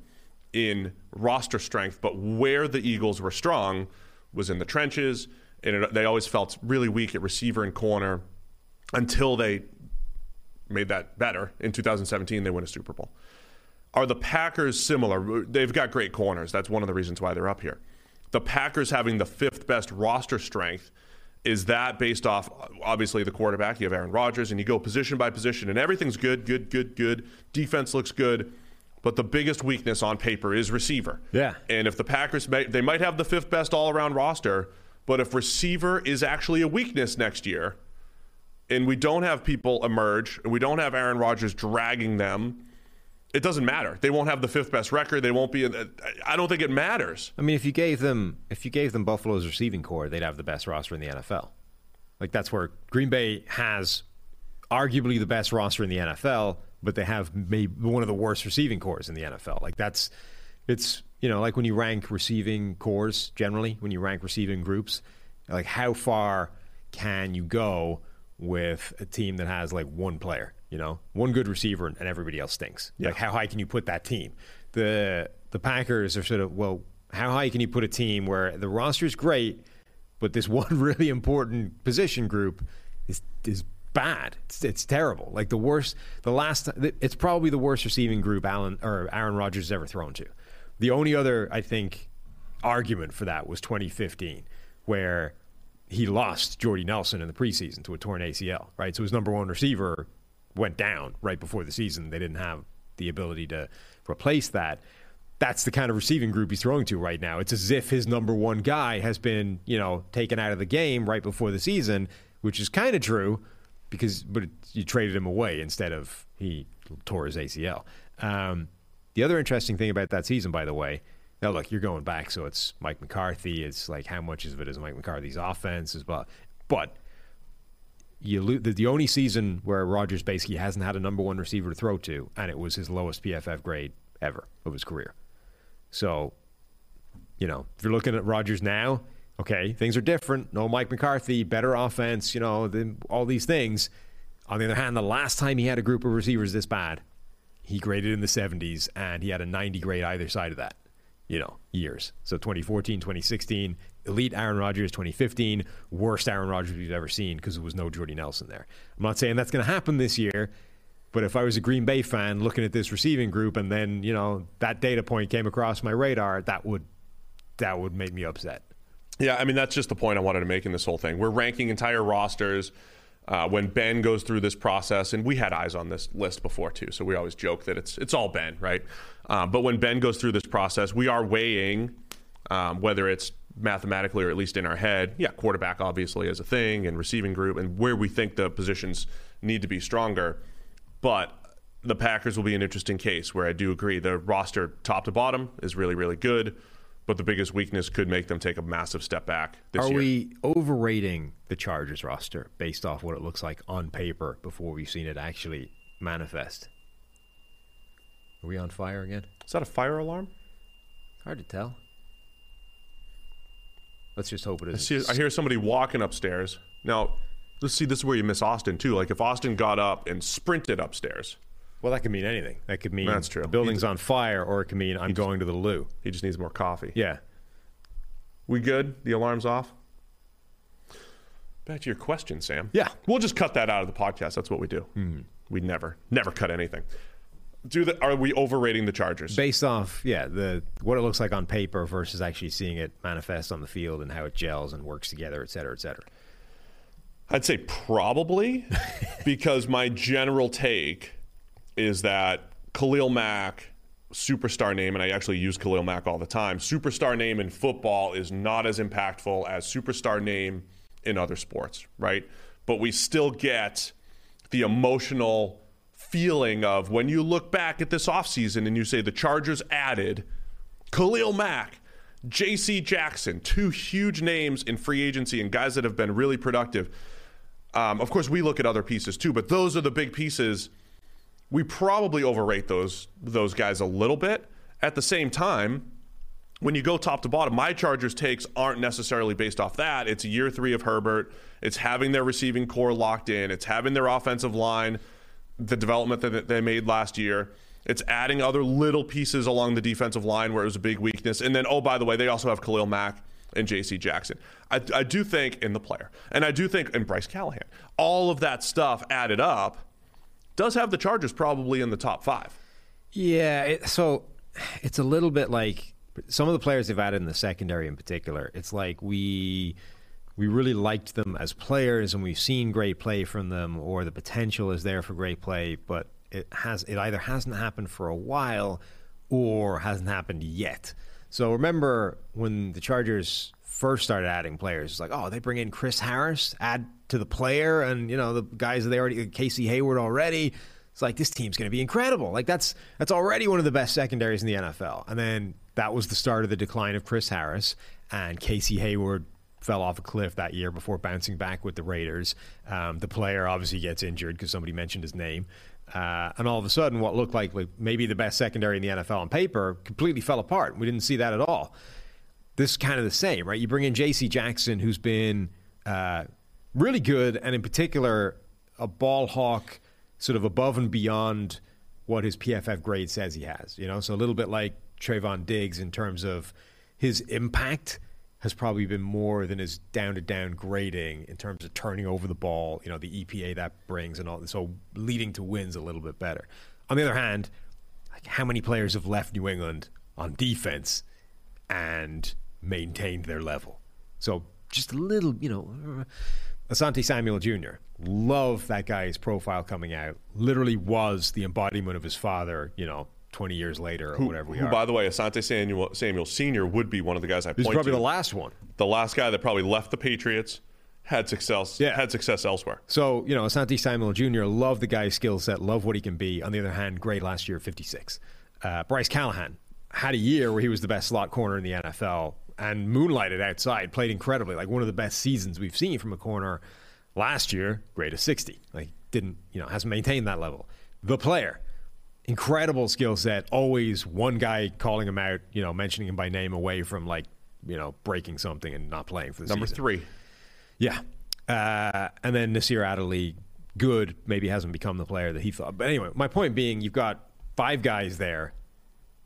[SPEAKER 1] in roster strength, but where the Eagles were strong was in the trenches, and it, they always felt really weak at receiver and corner until they made that better. In 2017, they win a Super Bowl. Are the Packers similar? They've got great corners. That's one of the reasons why they're up here. The Packers having the fifth best roster strength. Is that based off obviously the quarterback? You have Aaron Rodgers, and you go position by position, and everything's good, good, good, good. Defense looks good, but the biggest weakness on paper is receiver.
[SPEAKER 4] Yeah.
[SPEAKER 1] And if the Packers may, they might have the fifth best all-around roster, but if receiver is actually a weakness next year, and we don't have people emerge, and we don't have Aaron Rodgers dragging them, it doesn't matter. They won't have the fifth best record. They won't be. In, I don't think it matters.
[SPEAKER 4] I mean, if you gave them if you gave them Buffalo's receiving corps, they'd have the best roster in the NFL. Like that's where Green Bay has arguably the best roster in the NFL, but they have maybe one of the worst receiving corps in the NFL. Like that's it's you know like when you rank receiving corps generally when you rank receiving groups, like how far can you go with a team that has like one player, you know, one good receiver and everybody else stinks. Like how high can you put that team? The the Packers are sort of well, how high can you put a team where the roster is great, but this <laughs> one really important position group is is bad. It's, it's terrible. Like the worst. The last. It's probably the worst receiving group Allen or Aaron Rodgers has ever thrown to. The only other I think argument for that was 2015, where he lost Jordy Nelson in the preseason to a torn ACL. Right, so his number one receiver went down right before the season. They didn't have the ability to replace that. That's the kind of receiving group he's throwing to right now. It's as if his number one guy has been, you know, taken out of the game right before the season, which is kind of true because, but it, you traded him away instead of he tore his ACL. Um, the other interesting thing about that season, by the way, now look, you're going back, so it's Mike McCarthy. It's like how much of it is Mike McCarthy's offense as well, but you lo- the, the only season where Rodgers basically hasn't had a number one receiver to throw to, and it was his lowest PFF grade ever of his career. So, you know, if you're looking at Rodgers now, okay, things are different. No Mike McCarthy, better offense, you know, the, all these things. On the other hand, the last time he had a group of receivers this bad, he graded in the 70s, and he had a 90 grade either side of that, you know, years. So 2014, 2016, elite Aaron Rodgers, 2015, worst Aaron Rodgers we've ever seen because there was no Jordy Nelson there. I'm not saying that's going to happen this year, but if I was a Green Bay fan looking at this receiving group and then, you know, that data point came across my radar, that would that would make me upset.
[SPEAKER 1] Yeah, I mean that's just the point I wanted to make in this whole thing. We're ranking entire rosters. Uh, when Ben goes through this process, and we had eyes on this list before too, so we always joke that it's it's all Ben, right? Uh, but when Ben goes through this process, we are weighing um, whether it's mathematically or at least in our head, yeah, quarterback obviously as a thing, and receiving group, and where we think the positions need to be stronger. But the Packers will be an interesting case where I do agree the roster top to bottom is really really good, but the biggest weakness could make them take a massive step back this
[SPEAKER 4] Are
[SPEAKER 1] year.
[SPEAKER 4] we overrating the Chargers roster based off what it looks like on paper before we've seen it actually manifest? Are we on fire again?
[SPEAKER 1] Is that a fire alarm?
[SPEAKER 4] Hard to tell. Let's just hope it
[SPEAKER 1] I,
[SPEAKER 4] isn't.
[SPEAKER 1] see, I hear somebody walking upstairs. Now, let's see. This is where you miss Austin too. Like if Austin got up and sprinted upstairs,
[SPEAKER 4] Well, that could mean anything. That could mean
[SPEAKER 1] That's true.
[SPEAKER 4] the building's on fire, or it could mean I'm going to the loo.
[SPEAKER 1] he just needs more coffee.
[SPEAKER 4] Yeah.
[SPEAKER 1] We good? The alarm's off. Back to your question, Sam.
[SPEAKER 4] Yeah.
[SPEAKER 1] we'll just cut that out of the podcast. That's what we do. Hmm. We never, never cut anything. Do the? Are we overrating the Chargers?
[SPEAKER 4] Based off, yeah, the what it looks like on paper versus actually seeing it manifest on the field and how it gels and works together, et cetera, et cetera.
[SPEAKER 1] I'd say probably <laughs> because my general take is that Khalil Mack, superstar name, and I actually use Khalil Mack all the time, superstar name in football is not as impactful as superstar name in other sports, right? But we still get the emotional feeling of when you look back at this offseason and you say the Chargers added Khalil Mack, J.C. Jackson, two huge names in free agency and guys that have been really productive. Um, of course, we look at other pieces too, but those are the big pieces. We probably overrate those those guys a little bit. At the same time, when you go top to bottom, my Chargers takes aren't necessarily based off that. It's year three of Herbert. It's having their receiving corps locked in. It's having their offensive line, the development that they made last year. It's adding other little pieces along the defensive line where it was a big weakness. And then, oh, by the way, they also have Khalil Mack and J.C. Jackson. I, I do think in the player, and I do think in Bryce Callahan, all of that stuff added up does have the Chargers probably in the top five.
[SPEAKER 4] Yeah, it, so it's a little bit like some of the players they've added in the secondary in particular. It's like we we really liked them as players and we've seen great play from them or the potential is there for great play, but it has it either hasn't happened for a while or hasn't happened yet. So remember when the Chargers first started adding players, it's like, oh, they bring in Chris Harris, add to the player, and you know the guys that they already Casey Hayward already. It's like this team's going to be incredible. Like that's that's already one of the best secondaries in the NFL. And then that was the start of the decline of Chris Harris and Casey Hayward fell off a cliff that year before bouncing back with the Raiders. Um, the player obviously gets injured because somebody mentioned his name. Uh, and all of a sudden, what looked like, like maybe the best secondary in the NFL on paper completely fell apart. We didn't see that at all. This is kind of the same, right? You bring in J.C. Jackson, who's been uh, really good, and in particular, a ball hawk, sort of above and beyond what his PFF grade says he has. You know, so a little bit like Trevon Diggs in terms of his impact has probably been more than his down to down grading in terms of turning over the ball, you know, the EPA that brings and all so leading to wins a little bit better. On the other hand, like how many players have left New England on defense and maintained their level? So just a little, you know, Asante Samuel Jr. Love that guy's profile coming out. Literally was the embodiment of his father, you know, 20 years later or whatever we
[SPEAKER 1] Who,
[SPEAKER 4] are.
[SPEAKER 1] by the way, Asante Samuel, Samuel Sr. would be one of the guys I
[SPEAKER 4] He's
[SPEAKER 1] point
[SPEAKER 4] probably
[SPEAKER 1] to.
[SPEAKER 4] the last one.
[SPEAKER 1] the last guy that probably left the Patriots, had success,
[SPEAKER 4] Yeah.
[SPEAKER 1] had success elsewhere.
[SPEAKER 4] So, you know, Asante Samuel Jr., love the guy's skill set, love what he can be. On the other hand, great last year, 56. Uh, Bryce Callahan had a year where he was the best slot corner in the NFL and moonlighted outside, played incredibly, like one of the best seasons we've seen from a corner last year, great at 60. Like, didn't, you know, hasn't maintained that level. The player, incredible skill set, always one guy calling him out, you know, mentioning him by name away from like, you know, breaking something and not playing for the
[SPEAKER 1] Number
[SPEAKER 4] season.
[SPEAKER 1] three.
[SPEAKER 4] Yeah. Uh, and then Nasir Adderley, good, maybe hasn't become the player that he thought. But anyway, my point being, you've got five guys there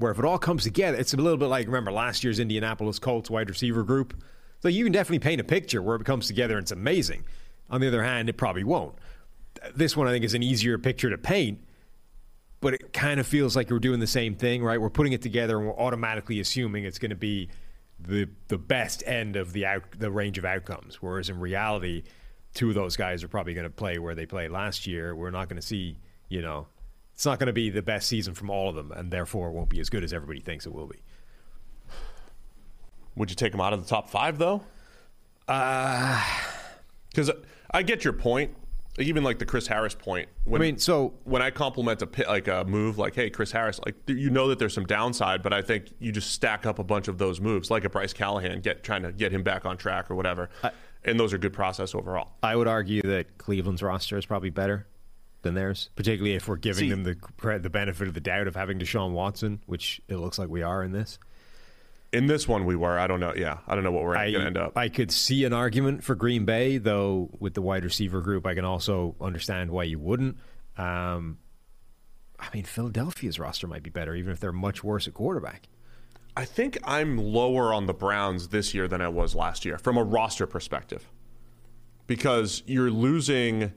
[SPEAKER 4] where if it all comes together, it's a little bit like, remember last year's Indianapolis Colts wide receiver group? So you can definitely paint a picture where it comes together and it's amazing. On the other hand, it probably won't. This one, I think, is an easier picture to paint, but it kind of feels like we're doing the same thing, right? We're putting it together and we're automatically assuming it's going to be the the best end of the out, the range of outcomes. Whereas in reality, two of those guys are probably going to play where they played last year. We're not going to see, you know, it's not going to be the best season from all of them, and therefore it won't be as good as everybody thinks it will be.
[SPEAKER 1] Would you take him out of the top five though? Uh, because I get your point, even like the Chris Harris point. When,
[SPEAKER 4] I mean, so-
[SPEAKER 1] when I compliment a pi- like a move, like hey, Chris Harris, like you know that there's some downside, but I think you just stack up a bunch of those moves, like a Bryce Callahan, get trying to get him back on track or whatever, and those are good process overall.
[SPEAKER 4] I would argue that Cleveland's roster is probably better than theirs, particularly if we're giving
[SPEAKER 1] See-
[SPEAKER 4] them the cre- the benefit of the doubt of having Deshaun Watson, which it looks like we are in this.
[SPEAKER 1] In this one, we were. I don't know. Yeah, I don't know what we're
[SPEAKER 4] I,
[SPEAKER 1] going to end up.
[SPEAKER 4] I could see an argument for Green Bay, though with the wide receiver group, I can also understand why you wouldn't. Um, I mean, Philadelphia's roster might be better, even if they're much worse at quarterback.
[SPEAKER 1] I think I'm lower on the Browns this year than I was last year from a roster perspective. Because you're losing,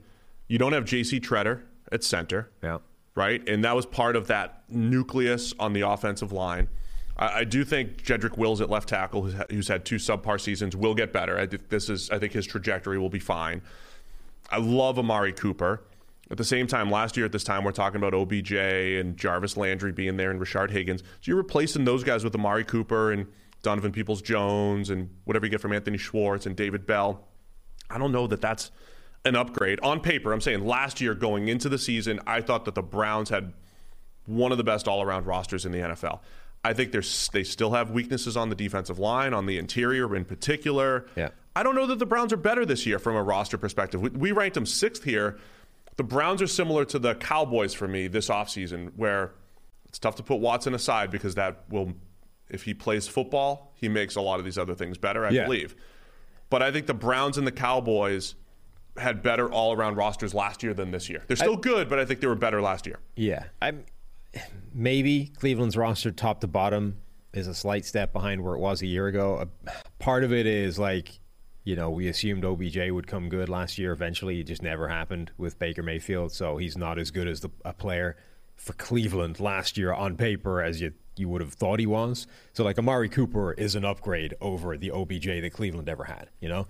[SPEAKER 1] you don't have JC Tretter at center,
[SPEAKER 4] Yeah.
[SPEAKER 1] right? And that was part of that nucleus on the offensive line. I, I do think Jedrick Wills at left tackle, who's, who's had two subpar seasons, will get better. I think this is, I think his trajectory will be fine. I love Amari Cooper. At the same time, last year at this time, we're talking about OBJ and Jarvis Landry being there and Rashard Higgins. So you're replacing those guys with Amari Cooper and Donovan Peoples Jones and whatever you get from Anthony Schwartz and David Bell. I don't know that that's an upgrade. On paper, I'm saying last year going into the season, I thought that the Browns had one of the best all around rosters in the NFL. I think there's they still have weaknesses on the defensive line, on the interior in particular.
[SPEAKER 4] Yeah.
[SPEAKER 1] I don't know that the Browns are better this year from a roster perspective. We, we ranked them sixth here. The Browns are similar to the Cowboys for me this offseason, where it's tough to put Watson aside because that will, if he plays football, he makes a lot of these other things better, I
[SPEAKER 4] Yeah.
[SPEAKER 1] believe. But I think the Browns and the Cowboys had better all around rosters last year than this year. They're still good, but I think they were better last year.
[SPEAKER 4] Yeah, I'm maybe Cleveland's roster top to bottom is a slight step behind where it was a year ago. A, part of it is like, you know, we assumed OBJ would come good last year. Eventually, it just never happened with Baker Mayfield, so he's not as good as the, a player for Cleveland last year on paper as you you would have thought he was. So like Amari Cooper is an upgrade over the OBJ that Cleveland ever had. You know,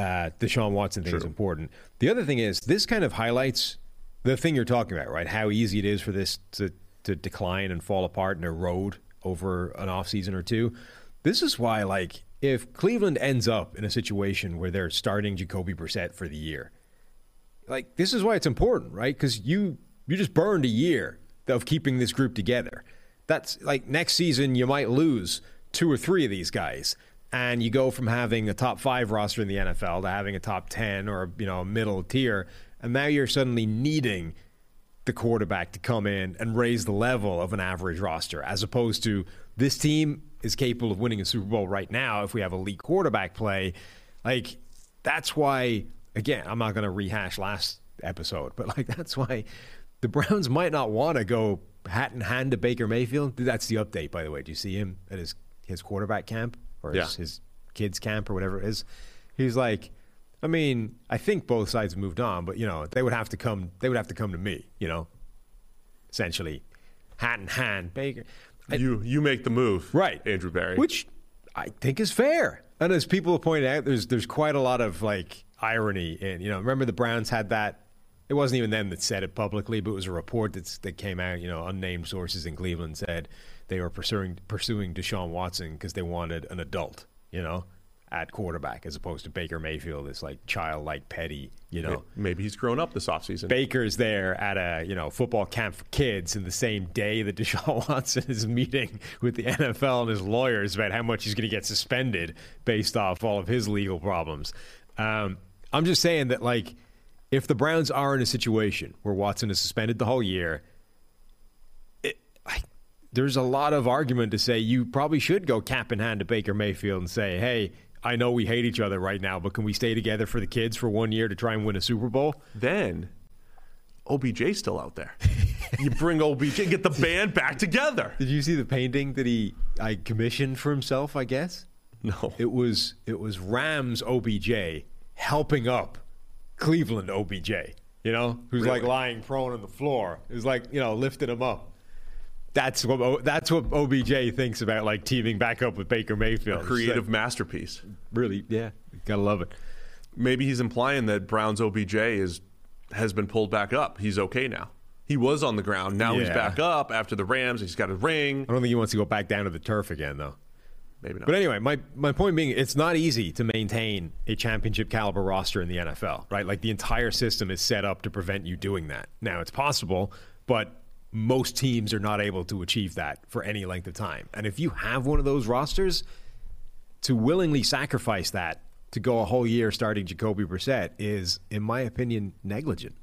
[SPEAKER 4] uh, Deshaun Watson thing is important. The other thing is this kind of highlights the thing you're talking about, right? How easy it is for this to to decline and fall apart and erode over an offseason or two. This is why, like, if Cleveland ends up in a situation where they're starting Jacoby Brissett for the year, like this is why it's important, right? Because you you just burned a year of keeping this group together. That's like next season you might lose two or three of these guys, and you go from having a top five roster in the NFL to having a top ten or you know middle tier, and now you're suddenly needing the quarterback to come in and raise the level of an average roster, as opposed to this team is capable of winning a Super Bowl right now if we have elite quarterback play. Like that's why again, I'm not going to rehash last episode, but like that's why the Browns might not want to go hat in hand to Baker Mayfield. That's the update, by the way. Do you see him at his his quarterback camp or his,
[SPEAKER 1] Yeah.
[SPEAKER 4] his kids camp or whatever it is? He's like, I mean, I think both sides moved on, but you know, they would have to come. They would have to come to me. You know, essentially, hat in hand, Baker. I-
[SPEAKER 1] you you make the move,
[SPEAKER 4] right,
[SPEAKER 1] Andrew Berry?
[SPEAKER 4] which I think is fair. And as people have pointed out, there's there's quite a lot of like irony in you know. Remember the Browns had that. It wasn't even them that said it publicly, but it was a report that's, that came out. You know, unnamed sources in Cleveland said they were pursuing pursuing Deshaun Watson because they wanted an adult. You know, at quarterback as opposed to Baker Mayfield, this like childlike petty. You know,
[SPEAKER 1] maybe he's grown up this offseason.
[SPEAKER 4] Baker's there at a you know football camp for kids in the same day that Deshaun <laughs> Watson is meeting with the NFL and his lawyers about how much he's going to get suspended based off all of his legal problems. Um, I'm just saying that like if the Browns are in a situation where Watson is suspended the whole year, there's a lot of argument to say you probably should go cap in hand to Baker Mayfield and say, hey. I know we hate each other right now, but can we stay together for the kids for one year to try and win a Super Bowl?
[SPEAKER 1] then OBJ's still out there. <laughs> you bring OBJ, get the band back together.
[SPEAKER 4] Did you see the painting that he I commissioned for himself? I guess
[SPEAKER 1] No,
[SPEAKER 4] it was it was Rams OBJ helping up Cleveland OBJ. You know, who's like lying prone on the floor. It was like you know lifting him up. That's what that's what OBJ thinks about like teaming back up with Baker Mayfield. It's
[SPEAKER 1] creative
[SPEAKER 4] like,
[SPEAKER 1] masterpiece.
[SPEAKER 4] really, yeah, gotta love it.
[SPEAKER 1] Maybe he's implying that Brown's OBJ is has been pulled back up. He's okay now. He was on the ground. Now he's back up after the Rams. He's got a ring.
[SPEAKER 4] I don't think he wants to go back down to the turf again, though.
[SPEAKER 1] maybe not.
[SPEAKER 4] But anyway, my, my point being, it's not easy to maintain a championship caliber roster in the NFL, right? Like the entire system is set up to prevent you doing that. Now, it's possible, but most teams are not able to achieve that for any length of time. And if you have one of those rosters, to willingly sacrifice that to go a whole year starting Jacoby Brissett is, in my opinion, negligent.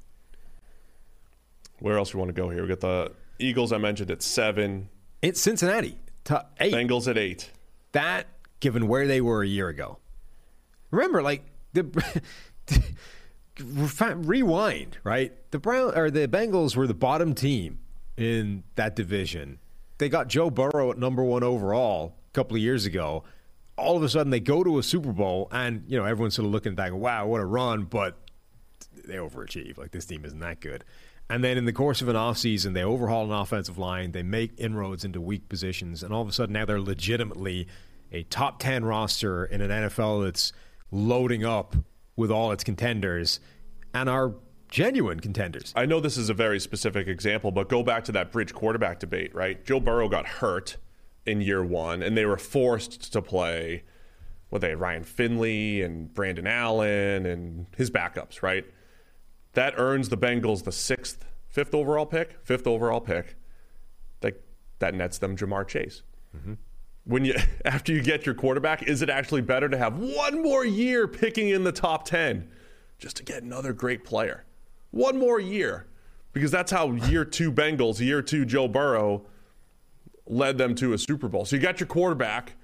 [SPEAKER 1] Where else we want to go here? We got the Eagles. I mentioned at seven.
[SPEAKER 4] It's Cincinnati, to eight.
[SPEAKER 1] Bengals at eight.
[SPEAKER 4] that given where they were a year ago. Remember, like the <laughs> rewind, right? The Brown or the Bengals were the bottom team in that division. They got Joe Burrow at number one overall a couple of years ago. All of a sudden, they go to a Super Bowl, and you know everyone's sort of looking back, wow, what a run! But they overachieve. Like this team isn't that good. And then in the course of an offseason, they overhaul an offensive line, they make inroads into weak positions, and all of a sudden now they're legitimately a top 10 roster in an NFL that's loading up with all its contenders and are genuine contenders.
[SPEAKER 1] I know this is a very specific example, but go back to that bridge quarterback debate, right? Joe Burrow got hurt in year one, and they were forced to play what they had Ryan Finley and Brandon Allen and his backups, right? That earns the Bengals the sixth, fifth overall pick, fifth overall pick. That that nets them Ja'Marr Chase. Mm-hmm. When you <laughs> after you get your quarterback, is it actually better to have one more year picking in the top ten just to get another great player? One more year, because that's how year two Bengals, year two Joe Burrow led them to a Super Bowl. So you got your quarterback.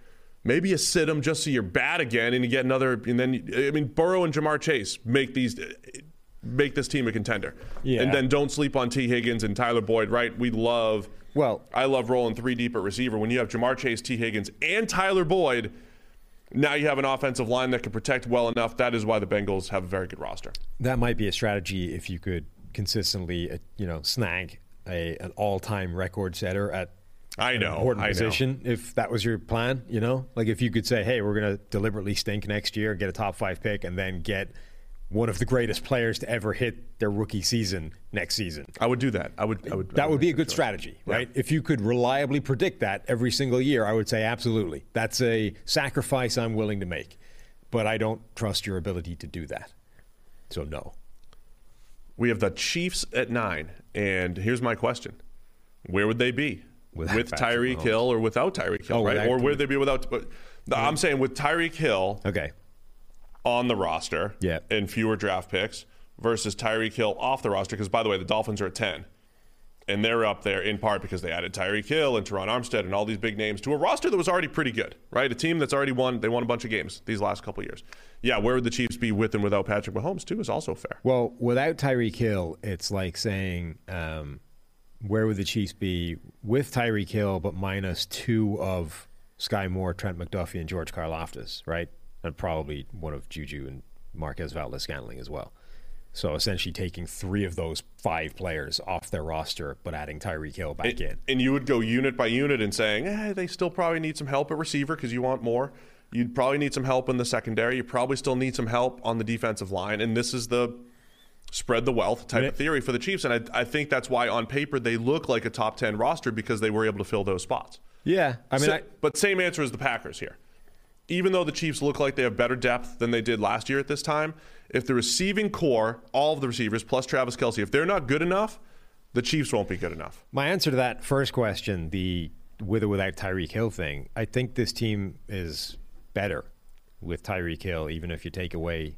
[SPEAKER 1] Maybe you sit him just so you're bad again, and you get another. And then I mean, Burrow and Ja'Marr Chase make these make this team a contender.
[SPEAKER 4] Yeah.
[SPEAKER 1] And then don't sleep on Tee Higgins and Tyler Boyd. Right? We love.
[SPEAKER 4] Well-
[SPEAKER 1] I love rolling three deep at receiver. When you have Ja'Marr Chase, Tee Higgins, and Tyler Boyd, now you have an offensive line that can protect well enough. That is why the Bengals have a very good roster.
[SPEAKER 4] That might be a strategy if you could consistently, uh, you know, snag a an all-time record setter at
[SPEAKER 1] I know.
[SPEAKER 4] important
[SPEAKER 1] I know.
[SPEAKER 4] position. If that was your plan, you know, like if you could say, "Hey, we're going to deliberately stink next year, get a top five pick, and then get one of the greatest players to ever hit their rookie season next season."
[SPEAKER 1] I would do that. I would. I would. I
[SPEAKER 4] That would be a good
[SPEAKER 1] choice.
[SPEAKER 4] strategy,
[SPEAKER 1] Yeah.
[SPEAKER 4] right? If you could reliably predict that every single year, I would say absolutely. That's a sacrifice I'm willing to make. But I don't trust your ability to do that. So, no.
[SPEAKER 1] We have the Chiefs at nine, and here's my question: Where would they be
[SPEAKER 4] Without
[SPEAKER 1] with Tyreek Hill or without Tyreek Hill?
[SPEAKER 4] Oh,
[SPEAKER 1] right? Or where
[SPEAKER 4] Tyreek.
[SPEAKER 1] they be without? I'm saying with Tyreek Hill
[SPEAKER 4] Okay.
[SPEAKER 1] On the roster,
[SPEAKER 4] Yeah.
[SPEAKER 1] and fewer draft picks versus Tyreek Hill off the roster. Because by the way, the Dolphins are at ten, and they're up there in part because they added Tyreek Hill and Terron Armstead and all these big names to a roster that was already pretty good, right? A team that's already won. They won a bunch of games these last couple of years. Yeah, where would the Chiefs be with and without Patrick Mahomes too? Is also fair.
[SPEAKER 4] Well, without Tyreek Hill, it's like saying, um, where would the Chiefs be with Tyreek Hill, but minus two of Skyy Moore, Trent McDuffie, and George Karlaftis, right? And probably one of Juju and Marquez Valdes-Scantling as well. So essentially taking three of those five players off their roster, but adding Tyreek Hill back in.
[SPEAKER 1] And you would go unit by unit and saying, eh, they still probably need some help at receiver because you want more. You'd probably need some help in the secondary. You probably still need some help on the defensive line. And this is the spread the wealth type of theory for the Chiefs. And I, I think that's why on paper they look like a top 10 roster because they were able to fill those spots.
[SPEAKER 4] Yeah, I mean,
[SPEAKER 1] Sa-
[SPEAKER 4] I,
[SPEAKER 1] but same answer as the Packers here. Even though the Chiefs look like they have better depth than they did last year at this time, if the receiving corps, all of the receivers plus Travis Kelce, if they're not good enough, the Chiefs won't be good enough.
[SPEAKER 4] My answer to that first question, the with or without Tyreek Hill thing, I think this team is better with Tyreek Hill, even if you take away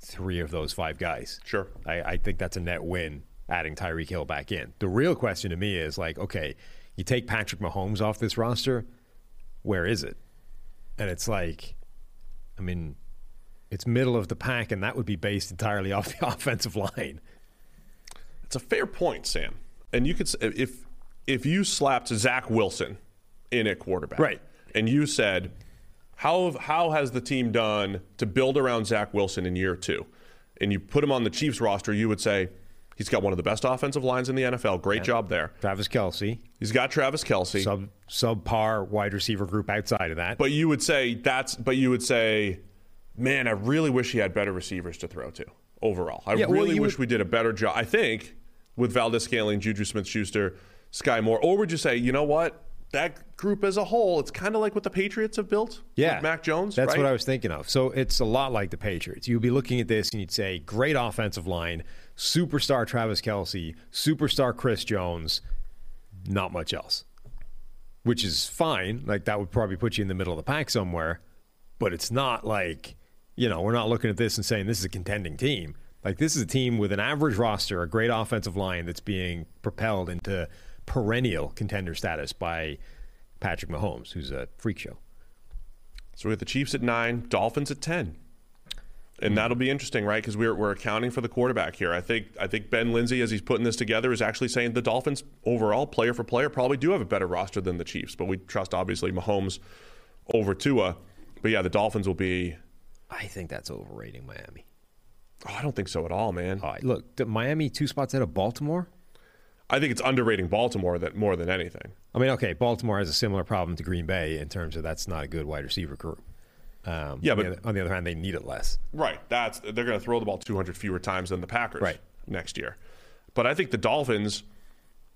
[SPEAKER 4] three of those five guys.
[SPEAKER 1] Sure.
[SPEAKER 4] I, I think that's a net win adding Tyreek Hill back in. The real question to me is like, okay, you take Patrick Mahomes off this roster, where is it? And it's like, I mean, it's middle of the pack, and that would be based entirely <laughs> off the offensive line.
[SPEAKER 1] It's a fair point, Sam. And you could if if you slapped Zach Wilson in at quarterback,
[SPEAKER 4] Right.
[SPEAKER 1] And you said, how how has the team done to build around Zach Wilson in year two? And you put him on the Chiefs roster, you would say he's got one of the best offensive lines in the NFL. Great job there.
[SPEAKER 4] Travis Kelce,
[SPEAKER 1] He's got Travis Kelce.
[SPEAKER 4] sub subpar wide receiver group outside of that.
[SPEAKER 1] But you would say that's. But you would say, man, I really wish he had better receivers to throw to. Overall, I
[SPEAKER 4] Yeah,
[SPEAKER 1] really
[SPEAKER 4] you
[SPEAKER 1] wish
[SPEAKER 4] would-
[SPEAKER 1] we did a better job. I think with Valdes-Scantling, Juju Smith-Schuster, Skyy Moore, or would you say, you know what? that group as a whole, it's kind of like what the Patriots have built.
[SPEAKER 4] Yeah.
[SPEAKER 1] with Mac Jones.
[SPEAKER 4] That's
[SPEAKER 1] right?
[SPEAKER 4] what I was thinking of. So it's a lot like the Patriots. You'd be looking at this and you'd say, great offensive line, superstar Travis Kelce, superstar Chris Jones, not much else. Which is fine. Like that would probably put you in the middle of the pack somewhere. But it's not like, you know, we're not looking at this and saying this is a contending team. Like this is a team with an average roster, a great offensive line that's being propelled into perennial contender status by Patrick Mahomes, who's a freak show.
[SPEAKER 1] So we got the Chiefs at nine, Dolphins at ten, and that'll be interesting, right? Because we're we're accounting for the quarterback here. I think I think Ben Linsey, as he's putting this together, is actually saying the Dolphins overall, player for player, probably do have a better roster than the Chiefs, but we trust obviously Mahomes over Tua. But yeah, the Dolphins will be.
[SPEAKER 4] I think that's overrating Miami.
[SPEAKER 1] Oh, I don't think so at all, man.
[SPEAKER 4] All right, look, Miami two spots out of Baltimore.
[SPEAKER 1] I think it's underrating Baltimore that more than anything.
[SPEAKER 4] I mean, okay, Baltimore has a similar problem to Green Bay in terms of that's not a good wide receiver group. Um,
[SPEAKER 1] Yeah,
[SPEAKER 4] on
[SPEAKER 1] but-
[SPEAKER 4] the other, on the other hand, they need it less.
[SPEAKER 1] Right. That's they're going to throw the ball 200 fewer times than the Packers
[SPEAKER 4] Right.
[SPEAKER 1] next year. But I think the Dolphins.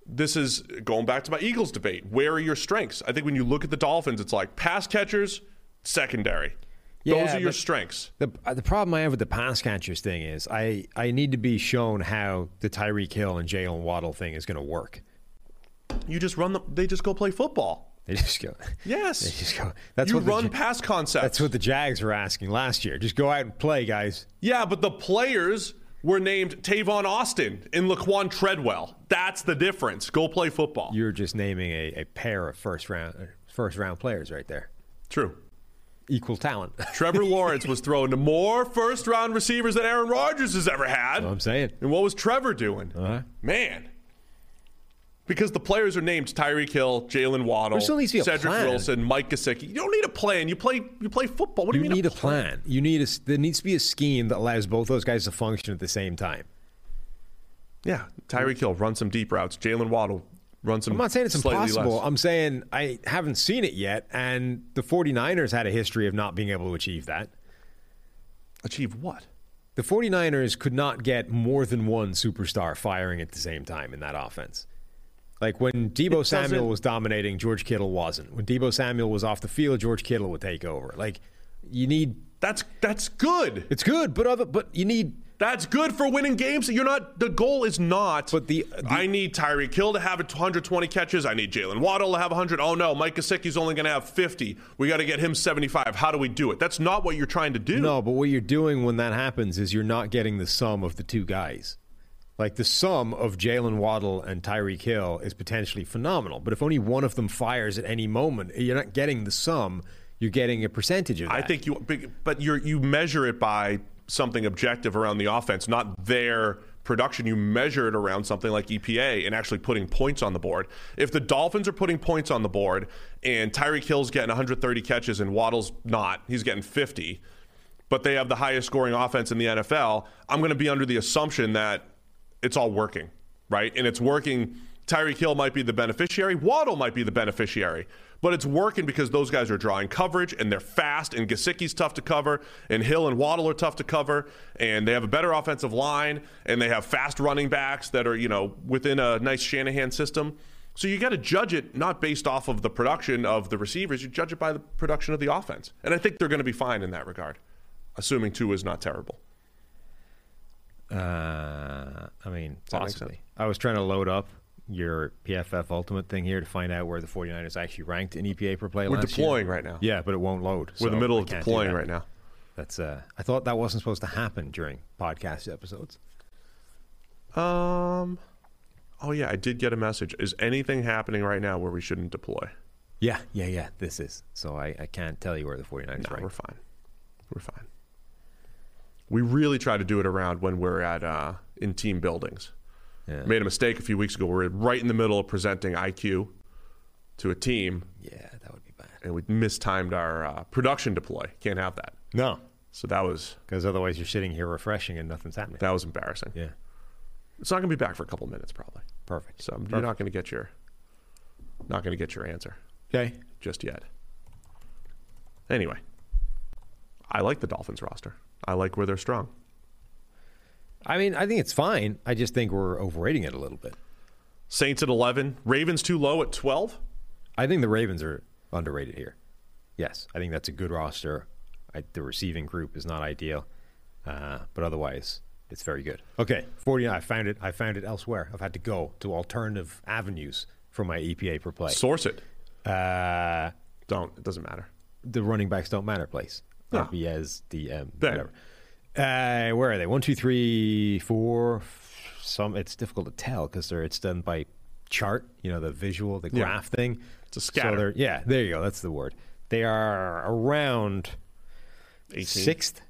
[SPEAKER 1] This is going back to my Eagles debate. Where are your strengths? I think when you look at the Dolphins, it's like pass catchers, secondary. Those are your strengths.
[SPEAKER 4] The, uh, the problem I have with the pass catchers thing is I, I need to be shown how the Tyreek Hill and Jalen Waddle thing is going to work.
[SPEAKER 1] You just run them. They just go play football.
[SPEAKER 4] They just go.
[SPEAKER 1] Yes.
[SPEAKER 4] They just go. That's
[SPEAKER 1] you
[SPEAKER 4] what the
[SPEAKER 1] run
[SPEAKER 4] Ja-
[SPEAKER 1] pass concepts.
[SPEAKER 4] That's what the Jags were asking last year. Just go out and play, guys.
[SPEAKER 1] yeah, but the players were named Tavon Austin and Laquan Treadwell. That's the difference. Go play football.
[SPEAKER 4] You're just naming a, a pair of first round first round players right there.
[SPEAKER 1] True.
[SPEAKER 4] Equal talent. <laughs>
[SPEAKER 1] Trevor Lawrence was throwing to more first round receivers than Aaron Rodgers has ever had.
[SPEAKER 4] what I'm saying.
[SPEAKER 1] And what was Trevor doing?
[SPEAKER 4] Uh-huh.
[SPEAKER 1] Man. Because the players are named Tyreek Hill, Jalen Waddle,
[SPEAKER 4] There still needs to be a
[SPEAKER 1] Cedrick
[SPEAKER 4] plan.
[SPEAKER 1] Wilson, Mike Gesicki. You don't need a plan. You play you play football. What do
[SPEAKER 4] You
[SPEAKER 1] you, mean
[SPEAKER 4] need a plan. You need a. There needs to be a scheme that allows both those guys to function at the same time.
[SPEAKER 1] Yeah. Tyreek Hill, run some deep routes. Jalen Waddle, run some
[SPEAKER 4] I'm not saying it's impossible.
[SPEAKER 1] less.
[SPEAKER 4] I'm saying I haven't seen it yet, and the 49ers had a history of not being able to achieve that.
[SPEAKER 1] Achieve what?
[SPEAKER 4] The 49ers could not get more than one superstar firing at the same time in that offense. Like when
[SPEAKER 1] Deebo
[SPEAKER 4] Samuel was dominating, George Kittle wasn't. When Deebo Samuel was off the field, George Kittle would take over. Like you need
[SPEAKER 1] That's that's good.
[SPEAKER 4] it's good, but other but you need
[SPEAKER 1] That's good for winning games. You're not. The goal is not.
[SPEAKER 4] But the- the-
[SPEAKER 1] I need Tyreek Hill to have 120 catches. I need Jalen Waddle to have 100. Oh no, Mike Gesicki's only going to have 50. We got to get him 75. How do we do it? That's not what you're trying to do.
[SPEAKER 4] No, but what you're doing when that happens is you're not getting the sum of the two guys. Like the sum of Jalen Waddle and Tyreek Hill is potentially phenomenal, but if only one of them fires at any moment, you're not getting the sum. You're getting a percentage of that.
[SPEAKER 1] I think you, but you you measure it by something objective around the offense, not their production. You measure it around something like EPA and actually putting points on the board. If the Dolphins are putting points on the board and Tyreek Hill's getting 130 catches and Waddle's not, he's getting 50, but they have the highest scoring offense in the NFL, I'm going to be under the assumption that it's all working, right? And it's working. Tyreek Hill might be the beneficiary, Waddle might be the beneficiary, but it's working because those guys are drawing coverage and they're fast, and Gesicki's tough to cover, and Hill and Waddle are tough to cover, and they have a better offensive line, and they have fast running backs that are, you know, within a nice Shanahan system. So you got to judge it not based off of the production of the receivers, you judge it by the production of the offense. And I think they're going to be fine in that regard, assuming Tua is not terrible.
[SPEAKER 4] Uh, I mean, possibly. I was trying to load up your PFF Ultimate thing here to find out where the 49ers actually ranked in EPA per play
[SPEAKER 1] We're
[SPEAKER 4] last year.
[SPEAKER 1] deploying right now.
[SPEAKER 4] Yeah, but it won't load.
[SPEAKER 1] We're in the middle of deploying right now.
[SPEAKER 4] That's uh I thought that wasn't supposed to happen during podcast episodes.
[SPEAKER 1] Um. Oh yeah, I did get a message. Is anything happening right now where we shouldn't deploy?
[SPEAKER 4] Yeah, yeah, yeah. This is. So I, I can't tell you where the 49ers
[SPEAKER 1] No, we're fine. We're fine. We really try to do it around when we're at uh, in team buildings.
[SPEAKER 4] Yeah.
[SPEAKER 1] Made a mistake a few weeks ago. We're right in the middle of presenting IQ to a team,
[SPEAKER 4] Yeah, that would be bad.
[SPEAKER 1] and we mistimed our uh, production deploy. Can't have that.
[SPEAKER 4] No,
[SPEAKER 1] So that was
[SPEAKER 4] because otherwise you're sitting here refreshing and nothing's happening.
[SPEAKER 1] that was embarrassing.
[SPEAKER 4] Yeah,
[SPEAKER 1] It's not going to be back for a couple minutes probably.
[SPEAKER 4] perfect.
[SPEAKER 1] So you're not going to get your not going to get your answer.
[SPEAKER 4] Okay.
[SPEAKER 1] just yet. Anyway, I like the Dolphins roster. I like where they're strong.
[SPEAKER 4] I mean, I think it's fine. I just think we're overrating it a little bit.
[SPEAKER 1] Saints at 11, Ravens too low at 12.
[SPEAKER 4] I think the Ravens are underrated here. Yes, I think that's a good roster. I, the receiving group is not ideal, uh, but otherwise it's very good. Okay, 49. I found it. I found it elsewhere. I've had to go to alternative avenues for my EPA per play.
[SPEAKER 1] Source it.
[SPEAKER 4] Uh,
[SPEAKER 1] Don't. It doesn't matter.
[SPEAKER 4] the running backs don't matter place.
[SPEAKER 1] No.
[SPEAKER 4] RBS, DM,
[SPEAKER 1] Then.
[SPEAKER 4] whatever. Uh, where are they? One, two, three, four. Some. It's difficult to tell because it's done by chart. You know the visual, the
[SPEAKER 1] Yeah.
[SPEAKER 4] graph thing.
[SPEAKER 1] It's a
[SPEAKER 4] So
[SPEAKER 1] scatter.
[SPEAKER 4] they're- yeah, there you go. That's the word. They are around
[SPEAKER 1] 18.
[SPEAKER 4] sixth.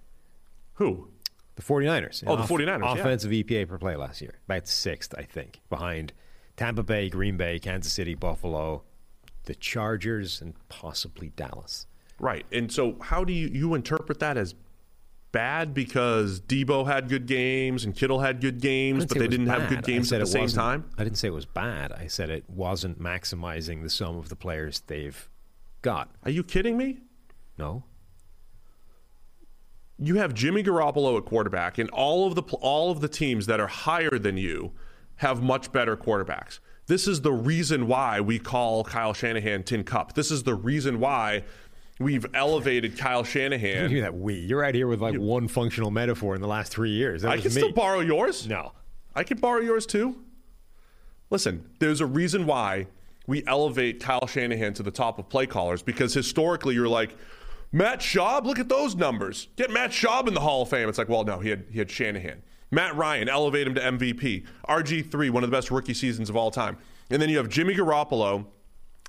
[SPEAKER 1] Who?
[SPEAKER 4] The 49ers.
[SPEAKER 1] Oh, the 49ers, yeah.
[SPEAKER 4] Offensive EPA per play last year. About sixth, I think, behind Tampa Bay, Green Bay, Kansas City, Buffalo, the Chargers, and possibly Dallas.
[SPEAKER 1] Right. And so, how do you you interpret that as bad because Deebo had good games and Kittle had good games, but they didn't have good games at the same time?
[SPEAKER 4] I didn't say it was bad. I said it wasn't maximizing the sum of the players they've got.
[SPEAKER 1] Are you kidding me?
[SPEAKER 4] No.
[SPEAKER 1] You have Jimmy Garoppolo at quarterback, and all of the all of the teams that are higher than you have much better quarterbacks. This is the reason why we call Kyle Shanahan Tin Cup. This is the reason why we've elevated Kyle
[SPEAKER 4] You
[SPEAKER 1] Shanahan.
[SPEAKER 4] hear that we. You're out here with like one functional metaphor in the last three years.
[SPEAKER 1] I can
[SPEAKER 4] me.
[SPEAKER 1] still borrow yours.
[SPEAKER 4] No.
[SPEAKER 1] I can borrow yours too. Listen, there's a reason why we elevate Kyle Shanahan to the top of play callers because historically you're like, Matt Schaub, look at those numbers. Get Matt Schaub in the Hall of Fame. It's like, well, no, he had he had Shanahan. Matt Ryan, elevate him to MVP. RG3, one of the best rookie seasons of all time. And then you have Jimmy Garoppolo,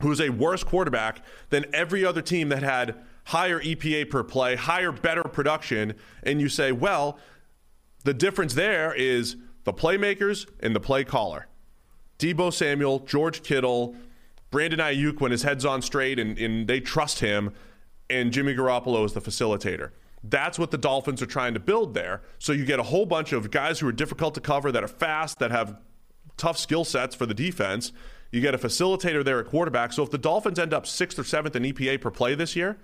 [SPEAKER 1] who is a worse quarterback than every other team that had higher EPA per play, higher, better production. And you say, well, the difference there is the playmakers and the play caller. Deebo Samuel, George Kittle, Brandon Aiyuk when his head's on straight and, and they trust him, and Jimmy Garoppolo is the facilitator. That's what the Dolphins are trying to build there. So you get a whole bunch of guys who are difficult to cover, that are fast, that have tough skill sets for the defense. You get a facilitator there at quarterback. So if the Dolphins end up sixth or seventh in EPA per play this year,